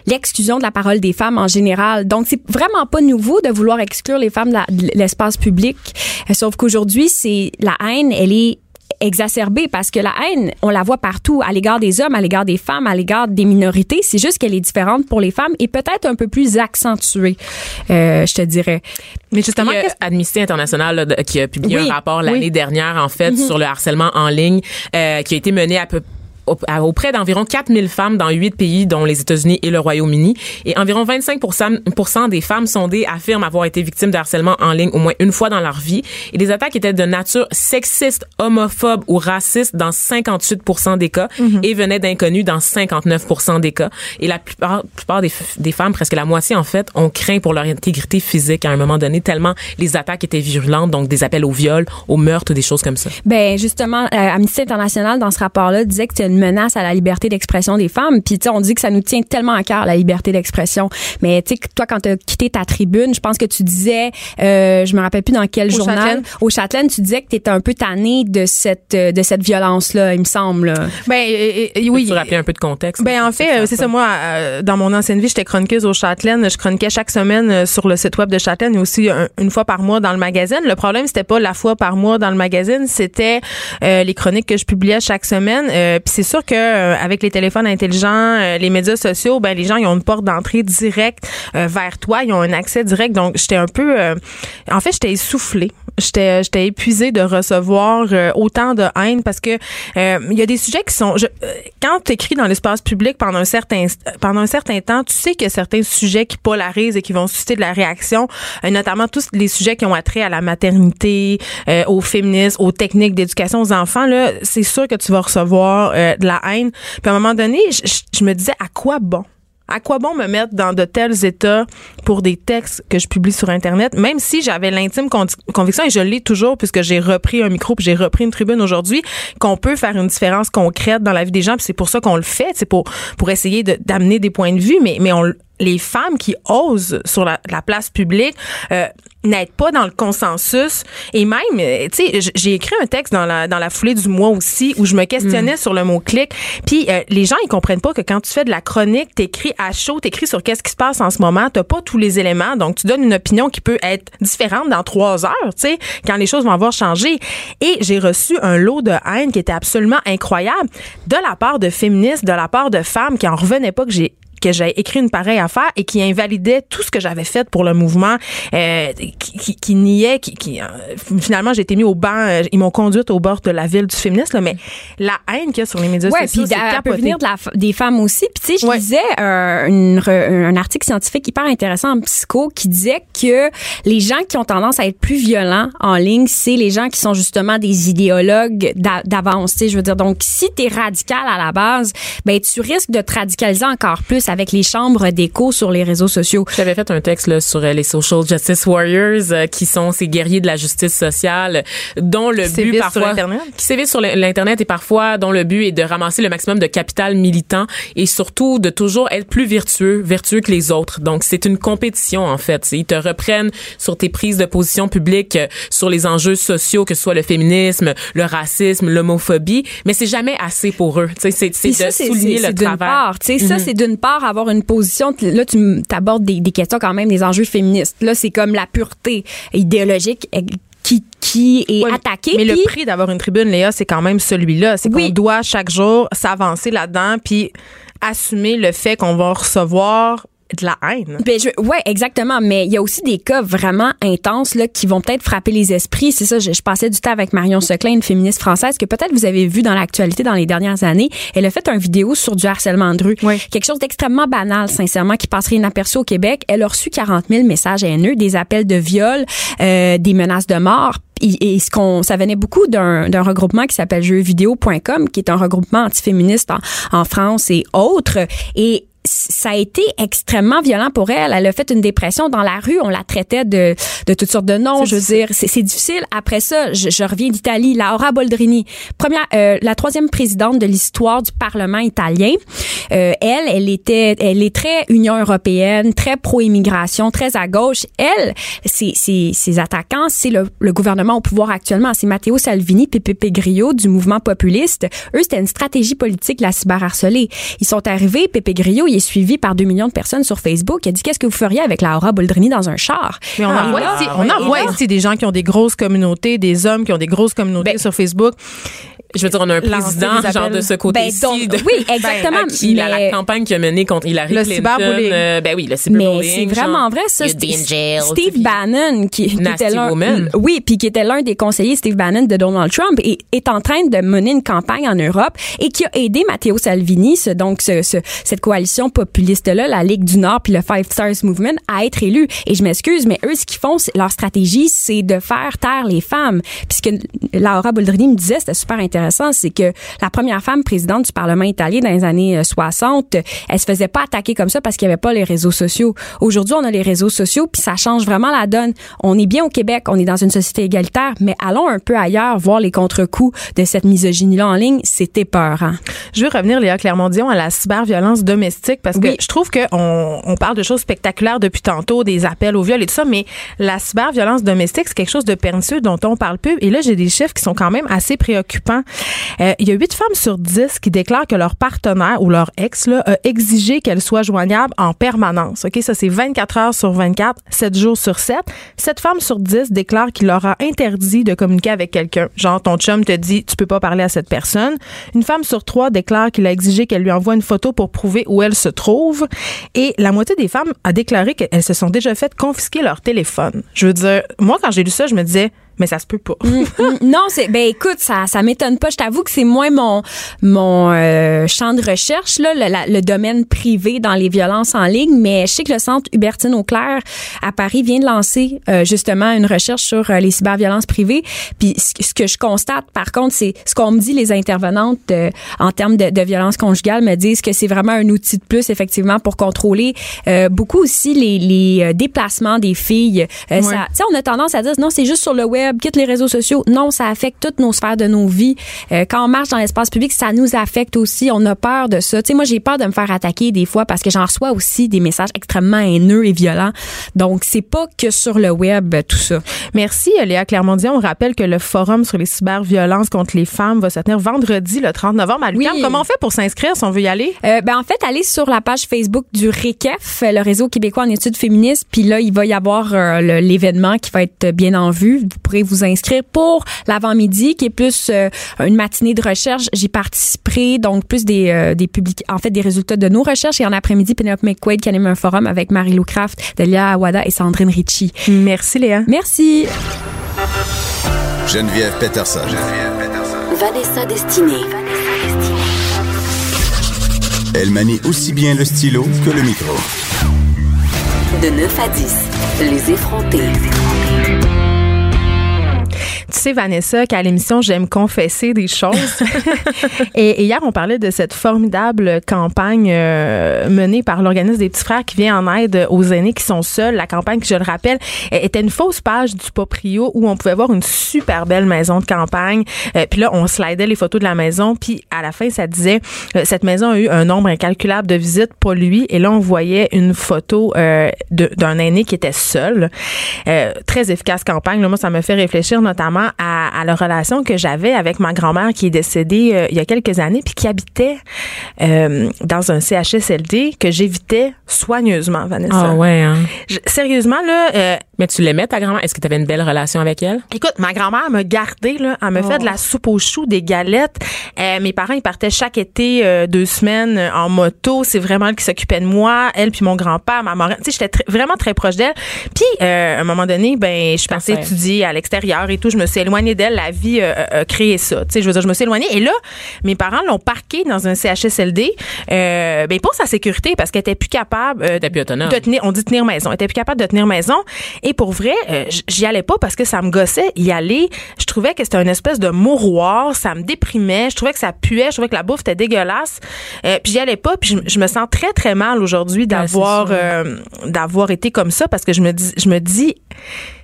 l'exclusion de la parole des femmes en général. Donc c'est vraiment pas nouveau de vouloir exclure les femmes de l'espace public. Euh, Sauf qu'aujourd'hui, c'est la haine, elle est exacerbée parce que la haine, on la voit partout à l'égard des hommes, à l'égard des femmes, à l'égard des minorités. C'est juste qu'elle est différente pour les femmes et peut-être un peu plus accentuée, euh, je te dirais. Mais justement, qu'est-ce- Amnesty International là, qui a publié Oui, un rapport l'année oui. Mm-hmm. dernière en fait sur le harcèlement en ligne euh, qui a été mené à peu à- auprès d'environ 4000 femmes dans huit pays, dont les États-Unis et le Royaume-Uni. Et environ 25 pourcent des femmes sondées affirment avoir été victimes de harcèlement en ligne au moins une fois dans leur vie. Et les attaques étaient de nature sexiste, homophobe ou raciste dans 58 des cas Mhm. et venaient d'inconnus dans 59 des cas. Et la plupart, plupart des, des femmes, presque la moitié en fait, ont craint pour leur intégrité physique à un moment donné tellement les attaques étaient virulentes, donc des appels au viol, au meurtre, des choses comme ça. Ben justement, euh, Amnesty International dans ce rapport-là disait que une menace à la liberté d'expression des femmes. Puis tu sais, on dit que ça nous tient tellement à cœur la liberté d'expression. Mais tu sais, toi quand tu as quitté ta tribune, je pense que tu disais, euh, je me rappelle plus dans quel Au journal, Châtelaine. au Châtelaine, tu disais que tu étais un peu tanné de cette euh, de cette violence-là, il me semble. là. ben oui. Tu rappeler un peu de contexte? Ben en fait, euh, c'est ça. Moi, euh, dans mon ancienne vie, j'étais chroniqueuse au Châtelaine. Je chroniquais chaque semaine sur le site web de Châtelaine et aussi un- une fois par mois dans le magazine. Le problème, c'était pas la fois par mois dans le magazine, c'était euh, les chroniques que je publiais chaque semaine. Euh, Puis c'est sûr que euh, avec les téléphones intelligents, euh, les médias sociaux, ben les gens ils ont une porte d'entrée directe euh, vers toi, ils ont un accès direct. Donc j'étais un peu, euh, en fait, j'étais essoufflée, j'étais j'étais épuisée de recevoir euh, autant de haine parce que euh, il y a des sujets qui sont, je, euh, quand tu écris dans l'espace public pendant un certain pendant un certain temps, tu sais qu'il y a certains sujets qui polarisent et qui vont susciter de la réaction, euh, notamment tous les sujets qui ont attrait à la maternité, euh, au féminisme, aux techniques d'éducation aux enfants. Là, c'est sûr que tu vas recevoir euh, de la haine. Puis à un moment donné, je, me disais à quoi bon? À quoi bon me mettre dans de tels états pour des textes que je publie sur Internet, même si j'avais l'intime con- conviction, et je l'ai toujours puisque j'ai repris un micro puis j'ai repris une tribune aujourd'hui, qu'on peut faire une différence concrète dans la vie des gens, puis c'est pour ça qu'on le fait, c'est pour pour essayer d'amener des points de vue, mais mais on les femmes qui osent sur la, la place publique euh, n'aident pas dans le consensus. Et même euh, tu sais j'ai écrit un texte dans la dans la foulée du mois aussi où je me questionnais sur le mot clic. Puis euh, les gens ils comprennent pas que quand tu fais de la chronique t'écris à chaud t'écris sur qu'est-ce qui se passe en ce moment t'as pas tous les éléments. Donc tu donnes une opinion qui peut être différente dans trois heures tu sais quand les choses vont avoir changé. Et j'ai reçu un lot de haine qui était absolument incroyable de la part de féministes de la part de femmes qui en revenaient pas que j'ai que j'ai écrit une pareille affaire et qui invalidait tout ce que j'avais fait pour le mouvement, euh, qui, qui, qui niait, qui, qui, euh, finalement j'ai été mis au banc, euh, ils m'ont conduite au bord de la ville du féminisme, là, mais la haine qu'il y a sur les médias Ouais, sociaux, puis c'est peut venir de la f- des femmes aussi. Puis tu sais, je Ouais. lisais euh, un article scientifique hyper intéressant en psycho qui disait que les gens qui ont tendance à être plus violents en ligne, c'est les gens qui sont justement des idéologues d'a- d'avance. Tu sais, je veux dire, donc si t'es radical à la base, ben tu risques de te radicaliser encore plus avec les chambres d'écho sur les réseaux sociaux. J'avais fait un texte là, sur euh, les social justice warriors, euh, qui sont ces guerriers de la justice sociale, dont le Qui but sur parfois qui sévissent sur l'internet et parfois dont le but est de ramasser le maximum de capital militant et surtout de toujours être plus vertueux, vertueux que les autres. Donc c'est une compétition en fait. Ils te reprennent sur tes prises de position publiques, euh, sur les enjeux sociaux, que ce soit le féminisme, le racisme, l'homophobie, mais c'est jamais assez pour eux. C'est de souligner le travers. part. Ça, c'est d'une part avoir une position. Là, tu abordes des, des questions quand même, des enjeux féministes. Là, c'est comme la pureté idéologique eh, qui, qui est Ouais, attaquée. Mais le prix d'avoir une tribune, Léa, c'est quand même celui-là. C'est qu'on Oui. doit chaque jour s'avancer là-dedans puis assumer le fait qu'on va recevoir de la haine. Ben je, ouais, exactement. Mais il y a aussi des cas vraiment intenses là qui vont peut-être frapper les esprits. C'est ça. Je, je passais du temps avec Marion Seclin, une féministe française que peut-être vous avez vu dans l'actualité dans les dernières années. Elle a fait un vidéo sur du harcèlement de rue. Oui. Quelque chose d'extrêmement banal, sincèrement, qui passerait inaperçu au Québec. Elle a reçu 40 000 messages haineux, des appels de viol, euh, des menaces de mort. Et, et ce qu'on, ça venait beaucoup d'un, d'un regroupement qui s'appelle jeuxvideo.com, qui est un regroupement antiféministe en, en France et autres. Et ça a été extrêmement violent pour elle. Elle a fait une dépression dans la rue. On la traitait de, de toutes sortes de noms. Je veux dire, c'est c'est difficile. Après ça, je, je reviens d'Italie. Laura Boldrini, première, euh, la troisième présidente de l'histoire du Parlement italien. Euh, elle, elle était, elle est très Union européenne, très pro-immigration, très à gauche. Elle, ses, ses, ses attaquants, c'est le, le gouvernement au pouvoir actuellement. C'est Matteo Salvini, Pepe Grillo du mouvement populiste. Eux, c'était une stratégie politique, la cyberharceler. Ils sont arrivés, Pepe Grillo, il est suivi par deux millions de personnes sur Facebook. Il a dit, qu'est-ce que vous feriez avec Laura Boldrini dans un char? Mais on en voit Ah, ici, on en voit Et là- ici des gens qui ont des grosses communautés, des hommes qui ont des grosses communautés Ben, sur Facebook. Je veux dire, on a un président, genre de ce Ben, côté-ci. donc, de- oui, exactement. à qui la, la mais- campagne qu'il a menée contre Hillary Le Clinton. euh, ben oui, le Mais cyberbullying. c'est vraiment vrai, ça. jail, Steve Bannon, qui, était l'un, woman. oui, puis qui était l'un des conseillers Steve Bannon de Donald Trump, et est en train de mener une campagne en Europe et qui a aidé Matteo Salvini, ce, donc ce, ce- cette coalition populiste-là, la Ligue du Nord puis le Five Stars Movement, à être élu. Et je m'excuse, mais eux, ce qu'ils font, leur stratégie, c'est de faire taire les femmes. Puisque Laura Boldrini me disait, c'était super intéressant, c'est que la première femme présidente du Parlement italien dans les années euh, 60, elle se faisait pas attaquer comme ça parce qu'il y avait pas les réseaux sociaux. Aujourd'hui, on a les réseaux sociaux puis ça change vraiment la donne. On est bien au Québec, on est dans une société égalitaire, mais allons un peu ailleurs voir les contre-coups de cette misogynie-là en ligne. C'était peur. Hein? Je veux revenir, Léa Clermont-Dion, à la cyberviolence domestique parce que Oui. je trouve qu'on on parle de choses spectaculaires depuis tantôt, des appels au viol et tout ça, mais la cyberviolence domestique, c'est quelque chose de pernicieux dont on parle peu. Et là, j'ai des chiffres qui sont quand même assez préoccupants. Euh, il y a 8 femmes sur 10 qui déclarent que leur partenaire ou leur ex a exigé qu'elle soit joignable en permanence. Ça c'est 24 heures sur 24, 7 jours sur 7. 7 femmes sur 10 déclarent qu'il leur a interdit de communiquer avec quelqu'un. Genre ton chum te dit tu peux pas parler à cette personne. Une femme sur 3 déclare qu'il a exigé qu'elle lui envoie une photo pour prouver où elle se trouve et la moitié des femmes a déclaré qu'elles se sont déjà fait confisquer leur téléphone. Je veux dire, moi quand j'ai lu ça, je me disais mais ça se peut pas. Mm, mm. non, c'est ben écoute, ça ça m'étonne pas. Je t'avoue que c'est moins mon mon euh, champ de recherche là, le, le, domaine privé dans les violences en ligne, mais je sais que le centre Hubertine Auclair à Paris vient de lancer euh, justement une recherche sur euh, les cyberviolences privées. Puis ce, que je constate par contre, c'est ce qu'on me dit les intervenantes en termes de, de violence conjugale me disent que c'est vraiment un outil de plus effectivement pour contrôler beaucoup aussi les, les déplacements des filles. Ouais. Ça, on a tendance à dire non, c'est juste sur le web quitte les réseaux sociaux. Non, ça affecte toutes nos sphères de nos vies. Euh, quand on marche dans l'espace public, ça nous affecte aussi. On a peur de ça. Tu sais, moi, j'ai peur de me faire attaquer des fois parce que j'en reçois aussi des messages extrêmement haineux et violents. Donc, c'est pas que sur le web, tout ça. Merci, Léa Clermont-Dion. On rappelle que le forum sur les cyberviolences contre les femmes va se tenir vendredi, le 30 novembre à l'UQAM. Comment on fait pour s'inscrire si on veut y aller? Euh, ben, en fait, allez sur la page Facebook du RECEF, le réseau québécois en études féministes. Puis là, il va y avoir euh, l'événement qui va être bien en vue. Vous pourrez vous inscrire pour l'avant-midi, qui est plus euh, une matinée de recherche. J'y participerai, donc plus des, euh, des publics, en fait, des résultats de nos recherches. Et en après-midi, Penelope McQuaid qui anime un forum avec Marie-Lou Craft, Delia Awada et Sandrine Ritchie. Merci, Léa. Merci. Geneviève Peterson. Geneviève Peterson. Vanessa Destinée. Elle manie aussi bien le stylo que le micro. De 9 à 10, les effrontés. Les effrontés. Tu sais, Vanessa, qu'à l'émission, j'aime confesser des choses. et, et, hier, on parlait de cette formidable campagne euh, menée par l'organisme des petits frères qui vient en aide aux aînés qui sont seuls. La campagne, je le rappelle, était une fausse page du Poprio où on pouvait voir une super belle maison de campagne. Euh, puis là, on slidait les photos de la maison. Puis à la fin, ça disait, euh, cette maison a eu un nombre incalculable de visites pour lui. Et là, on voyait une photo d'un aîné qui était seul. très efficace campagne. Là, moi, ça me fait réfléchir notamment à, à la relation que j'avais avec ma grand-mère qui est décédée euh, il y a quelques années puis qui habitait euh, dans un CHSLD que j'évitais soigneusement, Vanessa. Ah ouais. Hein? Je, sérieusement là. Euh, Mais tu l'aimais ta grand-mère? Est-ce que tu avais une belle relation avec elle? Écoute, ma grand-mère me gardait là, elle me oh. fait de la soupe aux choux, des galettes. Euh, mes parents ils partaient chaque été euh, deux semaines en moto. C'est vraiment elle qui s'occupait de moi, elle puis mon grand-père, ma marraine. Tu sais, j'étais vraiment très proche d'elle. Puis à un moment donné, ben je suis partie étudier à l'extérieur et tout. Je me suis éloignée d'elle. La vie a créé ça. Tu sais, je veux dire, je me suis éloignée. Et là, mes parents l'ont parquée dans un CHSLD, euh, ben pour sa sécurité parce qu'elle était plus capable euh, plus autonome. de tenir. On dit tenir maison. Elle était plus capable de tenir maison. Et pour vrai, euh, j'y allais pas parce que ça me gossait. Y aller, je trouvais que c'était une espèce de mouroir. Ça me déprimait. Je trouvais que ça puait. Je trouvais que la bouffe était dégueulasse. Euh, puis j'y allais pas. Puis je, je, me sens très très mal aujourd'hui d'avoir euh, d'avoir été comme ça parce que je me dis je me dis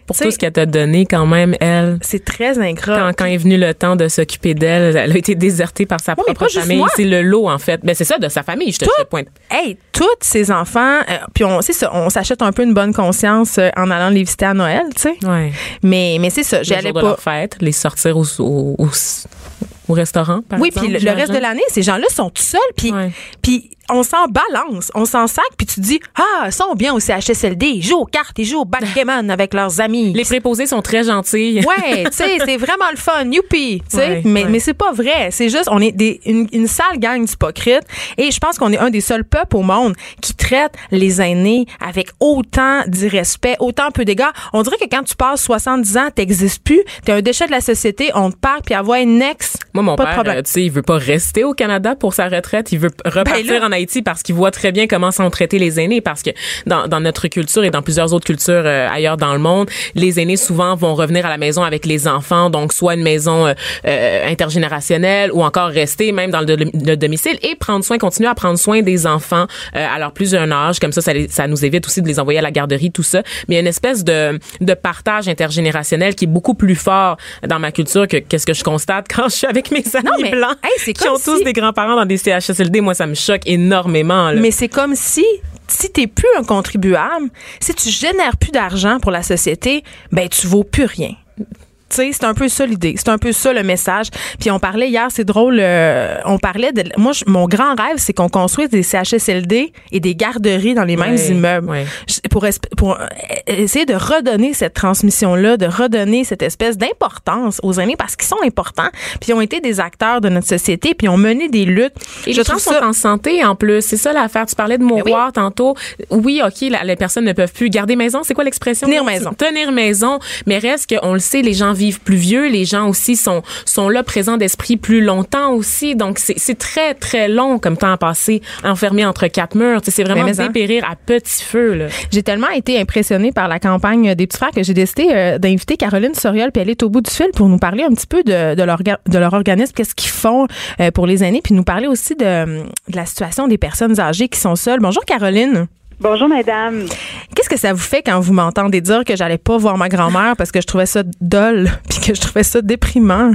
pour tout ce qu'elle t'a donné quand même, elle. C'est très ingrat. Quand, quand est venu le temps de s'occuper d'elle, elle a été désertée par sa propre famille. C'est le lot, en fait. Mais ben, c'est ça, de sa famille, je te, Tout, je te pointe. Hey, tous ces enfants, euh, puis on, c'est ça, on s'achète un peu une bonne conscience euh, en allant les visiter à Noël, tu sais. Ouais. Mais, mais c'est ça, j'allais pas. pas. Leur fête, les sortir au, au, au au restaurant, par oui, exemple. puis le, le reste de l'année, ces gens-là sont tout seuls, puis puis on s'en balance, on s'en sac, puis tu dis ah, ils sont bien au CHSLD, ils jouent aux cartes, ils jouent au backgammon avec leurs amis. Les préposés sont très gentils. Ouais, tu sais, c'est vraiment le fun, youpi, tu sais. Ouais, mais ouais. mais c'est pas vrai, c'est juste on est des une, une sale gang d'hypocrites et je pense qu'on est un des seuls peuples au monde qui traite les aînés avec autant d'irrespect, autant peu d'égards. On dirait que quand tu passes 70 ans, t'existes plus, t'es un déchet de la société, on te parle puis avoir une next. Moi, mon pas père, euh, tu sais, il veut pas rester au Canada pour sa retraite. Il veut repartir Ben là- en Haïti parce qu'il voit très bien comment sont traités les aînés. Parce que dans, dans notre culture et dans plusieurs autres cultures euh, ailleurs dans le monde, les aînés souvent vont revenir à la maison avec les enfants. Donc, soit une maison euh, euh, intergénérationnelle ou encore rester même dans le, le domicile et prendre soin, continuer à prendre soin des enfants euh, à leur plus jeune âge. Comme ça, ça, ça nous évite aussi de les envoyer à la garderie, tout ça. Mais il y a une espèce de, de partage intergénérationnel qui est beaucoup plus fort dans ma culture que qu'est-ce que je constate quand je suis avec mes amis mais, blancs hey, qui ont tous si- des grands-parents dans des CHSLD. Moi, ça me choque énormément. Mais c'est comme si si t'es plus un contribuable, si tu génères plus d'argent pour la société, ben tu vaux plus rien. Sais, c'est un peu ça l'idée. C'est un peu ça le message. Puis on parlait hier, c'est drôle, euh, on parlait de. Moi, je- mon grand rêve, c'est qu'on construise des CHSLD et des garderies dans les mêmes immeubles. Je- Pour, pour euh, essayer de redonner cette transmission-là, de redonner cette espèce d'importance aux aînés parce qu'ils sont importants, puis ils ont été des acteurs de notre société, puis ils ont mené des luttes. Et je les gens sont en santé en plus. C'est ça l'affaire. Tu parlais de mouroir tantôt. Oui, OK, la- les personnes ne peuvent plus garder maison. C'est quoi l'expression? Tenir maison. Tenir maison. Mais reste qu'on le sait, les gens vivent plus vieux. Les gens aussi sont, sont là, présents d'esprit plus longtemps aussi. Donc, c'est très, très long comme temps à passer enfermé entre quatre murs. C'est vraiment Mais, mais, hein. dépérir à petit feu. J'ai tellement été impressionnée par la campagne des petits frères que j'ai décidé euh, d'inviter Caroline Soriol, puis elle est au bout du fil pour nous parler un petit peu de, de, leur, de leur organisme, qu'est-ce qu'ils font euh, pour les aînés, puis nous parler aussi de, de la situation des personnes âgées qui sont seules. Bonjour Caroline. Bonjour, madame. Qu'est-ce que ça vous fait quand vous m'entendez dire que j'allais pas voir ma grand-mère parce que je trouvais ça dole, puis que je trouvais ça déprimant?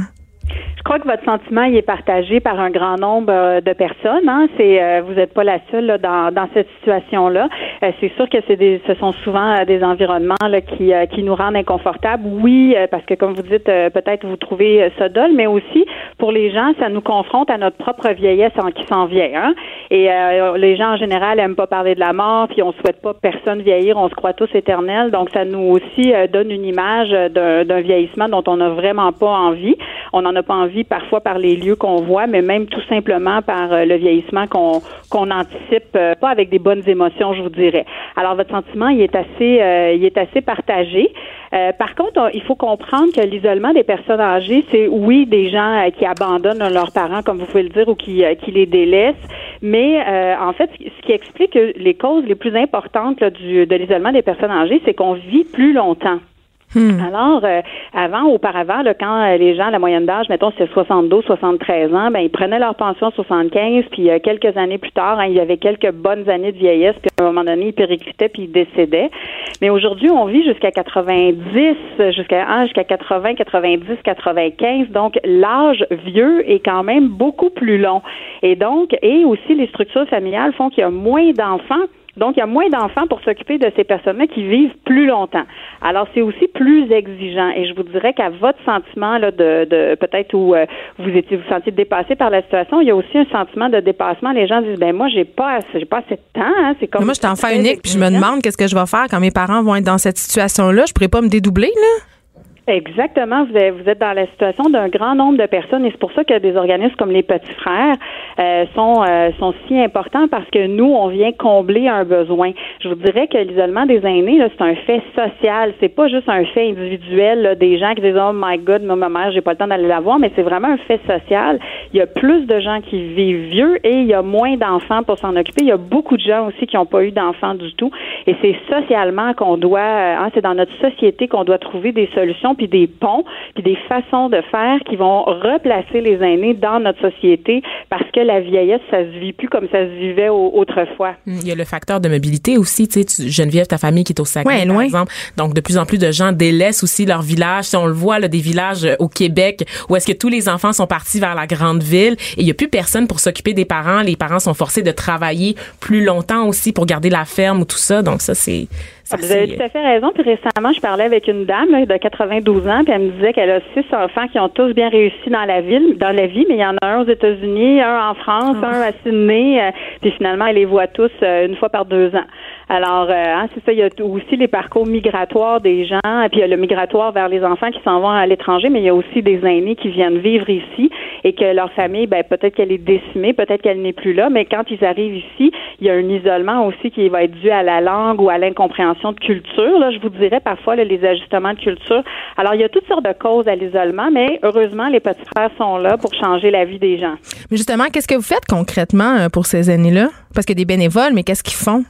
Je crois que votre sentiment il est partagé par un grand nombre euh, de personnes. Hein. C'est euh, vous n'êtes pas la seule là, dans, dans cette situation-là. Euh, c'est sûr que c'est des, ce sont souvent euh, des environnements là, qui, euh, qui nous rendent inconfortables. Oui, euh, parce que comme vous dites, peut-être vous trouvez ça dole, mais aussi pour les gens, ça nous confronte à notre propre vieillesse en, qui s'en vient. Hein. Et les gens en général aiment pas parler de la mort, puis on souhaite pas personne vieillir. On se croit tous éternels. Donc ça nous aussi donne une image d'un, d'un vieillissement dont on n'a vraiment pas envie. On n'en a pas envie parfois par les lieux qu'on voit, mais même tout simplement par euh, le vieillissement qu'on qu'on anticipe, euh, pas avec des bonnes émotions, je vous dirais. Alors votre sentiment, il est assez, euh, il est assez partagé. Euh, par contre, on- il faut comprendre que l'isolement des personnes âgées, c'est oui des gens euh, qui abandonnent leurs parents, comme vous pouvez le dire, ou qui, qui les délaissent, mais en fait, ce qui explique que les causes les plus importantes là, du, de l'isolement des personnes âgées, c'est qu'on vit plus longtemps. Alors, euh, avant, auparavant, là, quand euh, les gens, la moyenne d'âge, mettons, c'était 72, 73 ans, ben ils prenaient leur pension à 75, puis euh, quelques années plus tard, hein, il y avait quelques bonnes années de vieillesse, puis à un moment donné, ils périclitaient, puis ils décédaient. Mais aujourd'hui, on vit jusqu'à 90, jusqu'à hein, jusqu'à 80, 90, 95. Donc, l'âge vieux est quand même beaucoup plus long. Et donc, et aussi, les structures familiales font qu'il y a moins d'enfants. Donc, il y a moins d'enfants pour s'occuper de ces personnes-là qui vivent plus longtemps. Alors, c'est aussi plus exigeant. Et je vous dirais qu'à votre sentiment là, de, de peut-être où euh, vous étiez vous sentiez dépassé par la situation, il y a aussi un sentiment de dépassement. Les gens disent ben moi j'ai pas j'ai pas assez de temps. Hein. C'est comme Moi, je suis enfant unique, puis je me demande qu'est-ce que je vais faire quand mes parents vont être dans cette situation-là. Je pourrais pas me dédoubler, là? Exactement. Vous êtes, dans la situation d'un grand nombre de personnes et c'est pour ça que des organismes comme les Petits Frères euh, sont euh, sont si importants parce que nous, on vient combler un besoin. Je vous dirais que l'isolement des aînés, c'est un fait social. C'est pas juste un fait individuel là, des gens qui disent oh my God, ma mère, j'ai pas le temps d'aller la voir, mais c'est vraiment un fait social. Il y a plus de gens qui vivent vieux et il y a moins d'enfants pour s'en occuper. Il y a beaucoup de gens aussi qui n'ont pas eu d'enfants du tout. Et c'est socialement qu'on doit, euh, hein, c'est dans notre société qu'on doit trouver des solutions puis des ponts, puis des façons de faire qui vont replacer les aînés dans notre société parce que la vieillesse, ça se vit plus comme ça se vivait au- autrefois. Il y a le facteur de mobilité aussi, tu sais, tu- Geneviève, ta famille qui est au Saguenay, Ouais, par loin. exemple. Donc, de plus en plus de gens délaissent aussi leur village. Si on le voit, là, des villages euh, au Québec où est-ce que tous les enfants sont partis vers la grande ville et il y a plus personne pour s'occuper des parents. Les parents sont forcés de travailler plus longtemps aussi pour garder la ferme ou tout ça. Donc, ça, c'est... Vous avez tout à fait raison. Puis récemment, je parlais avec une dame là, de 92 ans, puis elle me disait qu'elle a six enfants qui ont tous bien réussi dans la ville, dans la vie, mais il y en a un aux États-Unis, un en France, un à Sydney, euh, puis finalement, elle les voit tous euh, une fois par deux ans. Alors, euh, hein, c'est ça. Il y a aussi les parcours migratoires des gens, et puis il y a le migratoire vers les enfants qui s'en vont à l'étranger, mais il y a aussi des aînés qui viennent vivre ici et que leur famille, ben peut-être qu'elle est décimée, peut-être qu'elle n'est plus là, mais quand ils arrivent ici, il y a un isolement aussi qui va être dû à la langue ou à l'incompréhension de culture. Là, je vous dirais parfois là, les ajustements de culture. Alors, il y a toutes sortes de causes à l'isolement, mais heureusement, les petits frères sont là pour changer la vie des gens. Mais justement, qu'est-ce que vous faites concrètement euh, pour ces aînés-là? Parce a des bénévoles, mais qu'est-ce qu'ils font?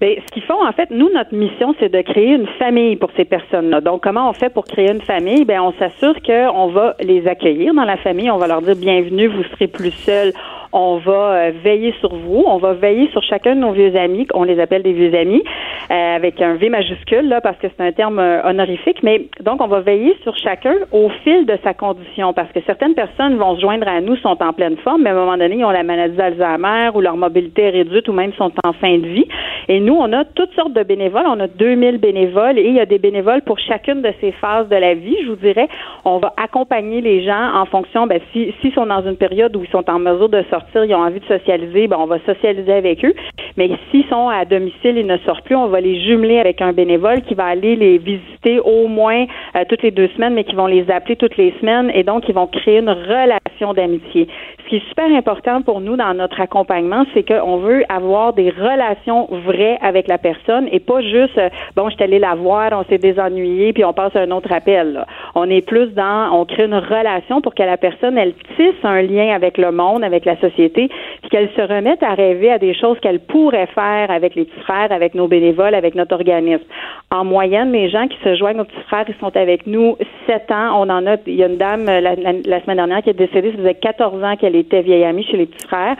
Bien, ce qu'ils font, en fait, nous, notre mission, c'est de créer une famille pour ces personnes-là. Donc, comment on fait pour créer une famille? Bien, on s'assure qu'on va les accueillir dans la famille. On va leur dire bienvenue, vous serez plus seuls. On va veiller sur vous, on va veiller sur chacun de nos vieux amis, on les appelle des vieux amis, avec un V majuscule là parce que c'est un terme honorifique, mais donc on va veiller sur chacun au fil de sa condition parce que certaines personnes vont se joindre à nous sont en pleine forme, mais à un moment donné ils ont la maladie d'Alzheimer ou leur mobilité est réduite ou même sont en fin de vie. Et nous on a toutes sortes de bénévoles, on a 2000 bénévoles et il y a des bénévoles pour chacune de ces phases de la vie. Je vous dirais, on va accompagner les gens en fonction, ben, s'ils si, sont dans une période où ils sont en mesure de sortir, ils ont envie de socialiser, ben, on va socialiser avec eux. Mais s'ils sont à domicile et ne sortent plus, on va les jumeler avec un bénévole qui va aller les visiter au moins euh, toutes les deux semaines, mais qui vont les appeler toutes les semaines et donc ils vont créer une relation d'amitié. Ce qui est super important pour nous dans notre accompagnement, c'est qu'on veut avoir des relations vraies avec la personne et pas juste, euh, bon, je suis allée la voir, on s'est désennuyé, puis on passe à un autre appel. On est plus dans, on crée une relation pour que la personne, elle tisse un lien avec le monde, avec la société, puis qu'elle se remette à rêver à des choses qu'elle pourrait faire avec les petits frères, avec nos bénévoles, avec notre organisme. En moyenne, les gens qui se joignent aux petits frères, ils sont avec nous sept ans. On en a, il y a une dame la, la semaine dernière qui est décédée, ça faisait 14 ans qu'elle était vieille chez les petits frères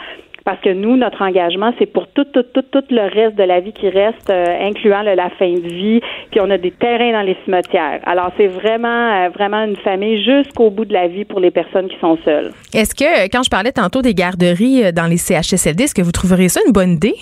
parce que nous, notre engagement, c'est pour tout, tout, tout, tout le reste de la vie qui reste, euh, incluant la fin de vie, puis on a des terrains dans les cimetières. Alors, c'est vraiment, euh, vraiment une famille jusqu'au bout de la vie pour les personnes qui sont seules. Est-ce que, quand je parlais tantôt des garderies euh, dans les CHSLD, est-ce que vous trouveriez ça une bonne idée?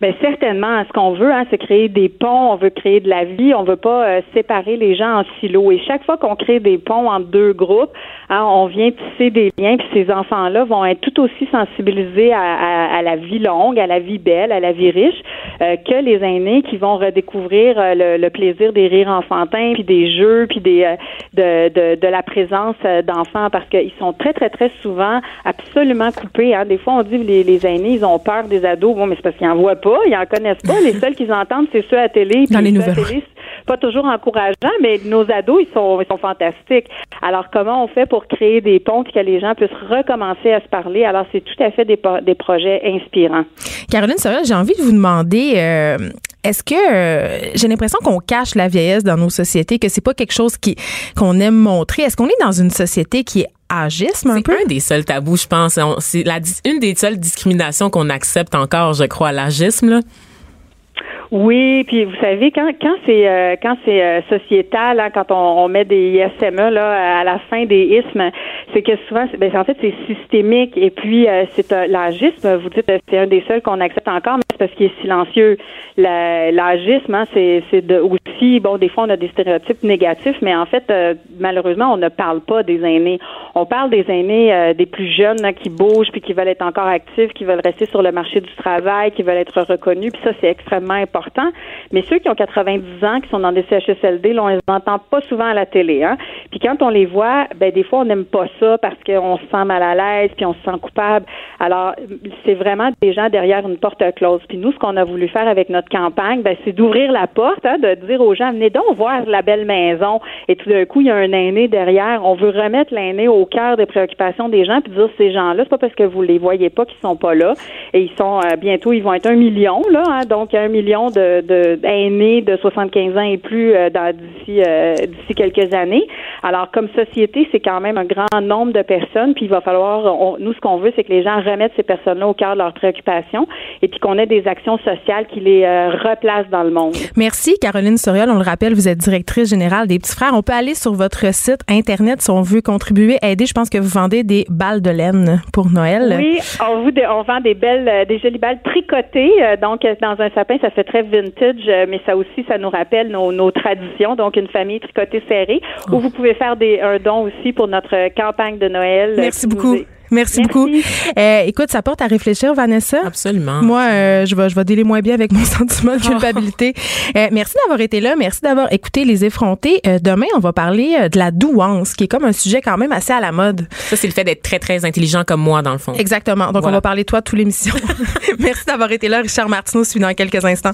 Bien, certainement, ce qu'on veut, hein, c'est créer des ponts, on veut créer de la vie, on veut pas euh, séparer les gens en silos. Et chaque fois qu'on crée des ponts entre deux groupes, hein, on vient tisser des liens, puis ces enfants-là vont être tout aussi sensibilisés à, la vie longue, à la vie belle, à la vie riche, euh, que les aînés qui vont redécouvrir euh, le, plaisir des rires enfantins, puis des jeux, puis des de, de, de, la présence d'enfants, parce qu'ils sont très, très, très souvent absolument coupés. Hein. Des fois, on dit les, les aînés, ils ont peur des ados. Bon, mais c'est parce qu'ils en voient pas ils en connaissent pas. Les seuls qu'ils entendent, c'est ceux à télé. Dans les nouvelles. pas toujours encourageant, mais nos ados, ils sont, ils sont fantastiques. Alors, comment on fait pour créer des ponts et que les gens puissent recommencer à se parler? Alors, c'est tout à fait des, des projets inspirants. Caroline j'ai envie de vous demander, euh, est-ce que euh, j'ai l'impression qu'on cache la vieillesse dans nos sociétés, que c'est pas quelque chose qui qu'on aime montrer? Est-ce qu'on est dans une société qui est agisme un peu? C'est un des seuls tabous, je pense. C'est une des seules discriminations qu'on accepte encore, je crois, l'agisme. Oui, puis vous savez quand quand c'est euh, quand c'est euh, sociétal, hein, quand on, met des ISME là à la fin des ismes, c'est que souvent, ben, en fait c'est systémique et puis euh, c'est l'agisme. Vous dites c'est un des seuls qu'on accepte encore, mais c'est parce qu'il est silencieux. L'agisme, hein, c'est de aussi bon des fois on a des stéréotypes négatifs, mais en fait malheureusement on ne parle pas des aînés. On parle des aînés des plus jeunes hein, qui bougent puis qui veulent être encore actifs, qui veulent rester sur le marché du travail, qui veulent être reconnus. Puis ça c'est extrêmement important mais ceux qui ont 90 ans, qui sont dans des CHSLD, là, on les entend pas souvent à la télé. Hein? Puis quand on les voit, ben des fois, on n'aime pas ça parce qu'on se sent mal à l'aise, puis on se sent coupable. Alors, c'est vraiment des gens derrière une porte close. Puis nous, ce qu'on a voulu faire avec notre campagne, ben, c'est d'ouvrir la porte, hein, de dire aux gens, venez donc voir la belle maison. Et tout d'un coup, il y a un aîné derrière. On veut remettre l'aîné au cœur des préoccupations des gens, puis dire ces gens-là, c'est pas parce que vous les voyez pas qu'ils sont pas là. Et ils sont euh, bientôt, ils vont être un million là, hein, donc un million de, d'aînés de, 75 ans et plus euh, d'ici euh, d'ici quelques années. Alors comme société, c'est quand même un grand nombre de personnes, puis il va falloir nous ce qu'on veut, c'est que les gens remettent ces personnes-là au cœur de leurs préoccupations et puis qu'on ait des actions sociales qui les euh, replacent dans le monde. Merci Caroline Soriol, on le rappelle, vous êtes directrice générale des petits frères. On peut aller sur votre site internet si on veut contribuer, aider. Je pense que vous vendez des balles de laine pour Noël. Oui, on, on vend des belles, des jolies balles tricotées. Donc dans un sapin, ça fait très vintage, euh, mais ça aussi, ça nous rappelle nos, traditions. Donc, une famille tricotée serrée, où oh. vous pouvez faire des, un don aussi pour notre campagne de Noël. Merci beaucoup. Merci, beaucoup. Euh, écoute, ça porte à réfléchir, Vanessa. Absolument. Moi, euh, je vais, je vais délai moins bien avec mon sentiment de culpabilité. Euh, merci d'avoir été là. Merci d'avoir écouté les effrontés. Euh, demain, on va parler de la douance, qui est comme un sujet quand même assez à la mode. Ça, c'est le fait d'être très, très intelligent comme moi, dans le fond. Exactement. Donc, on va parler de toi toute l'émission. merci d'avoir été là. Richard Martineau suit dans quelques instants.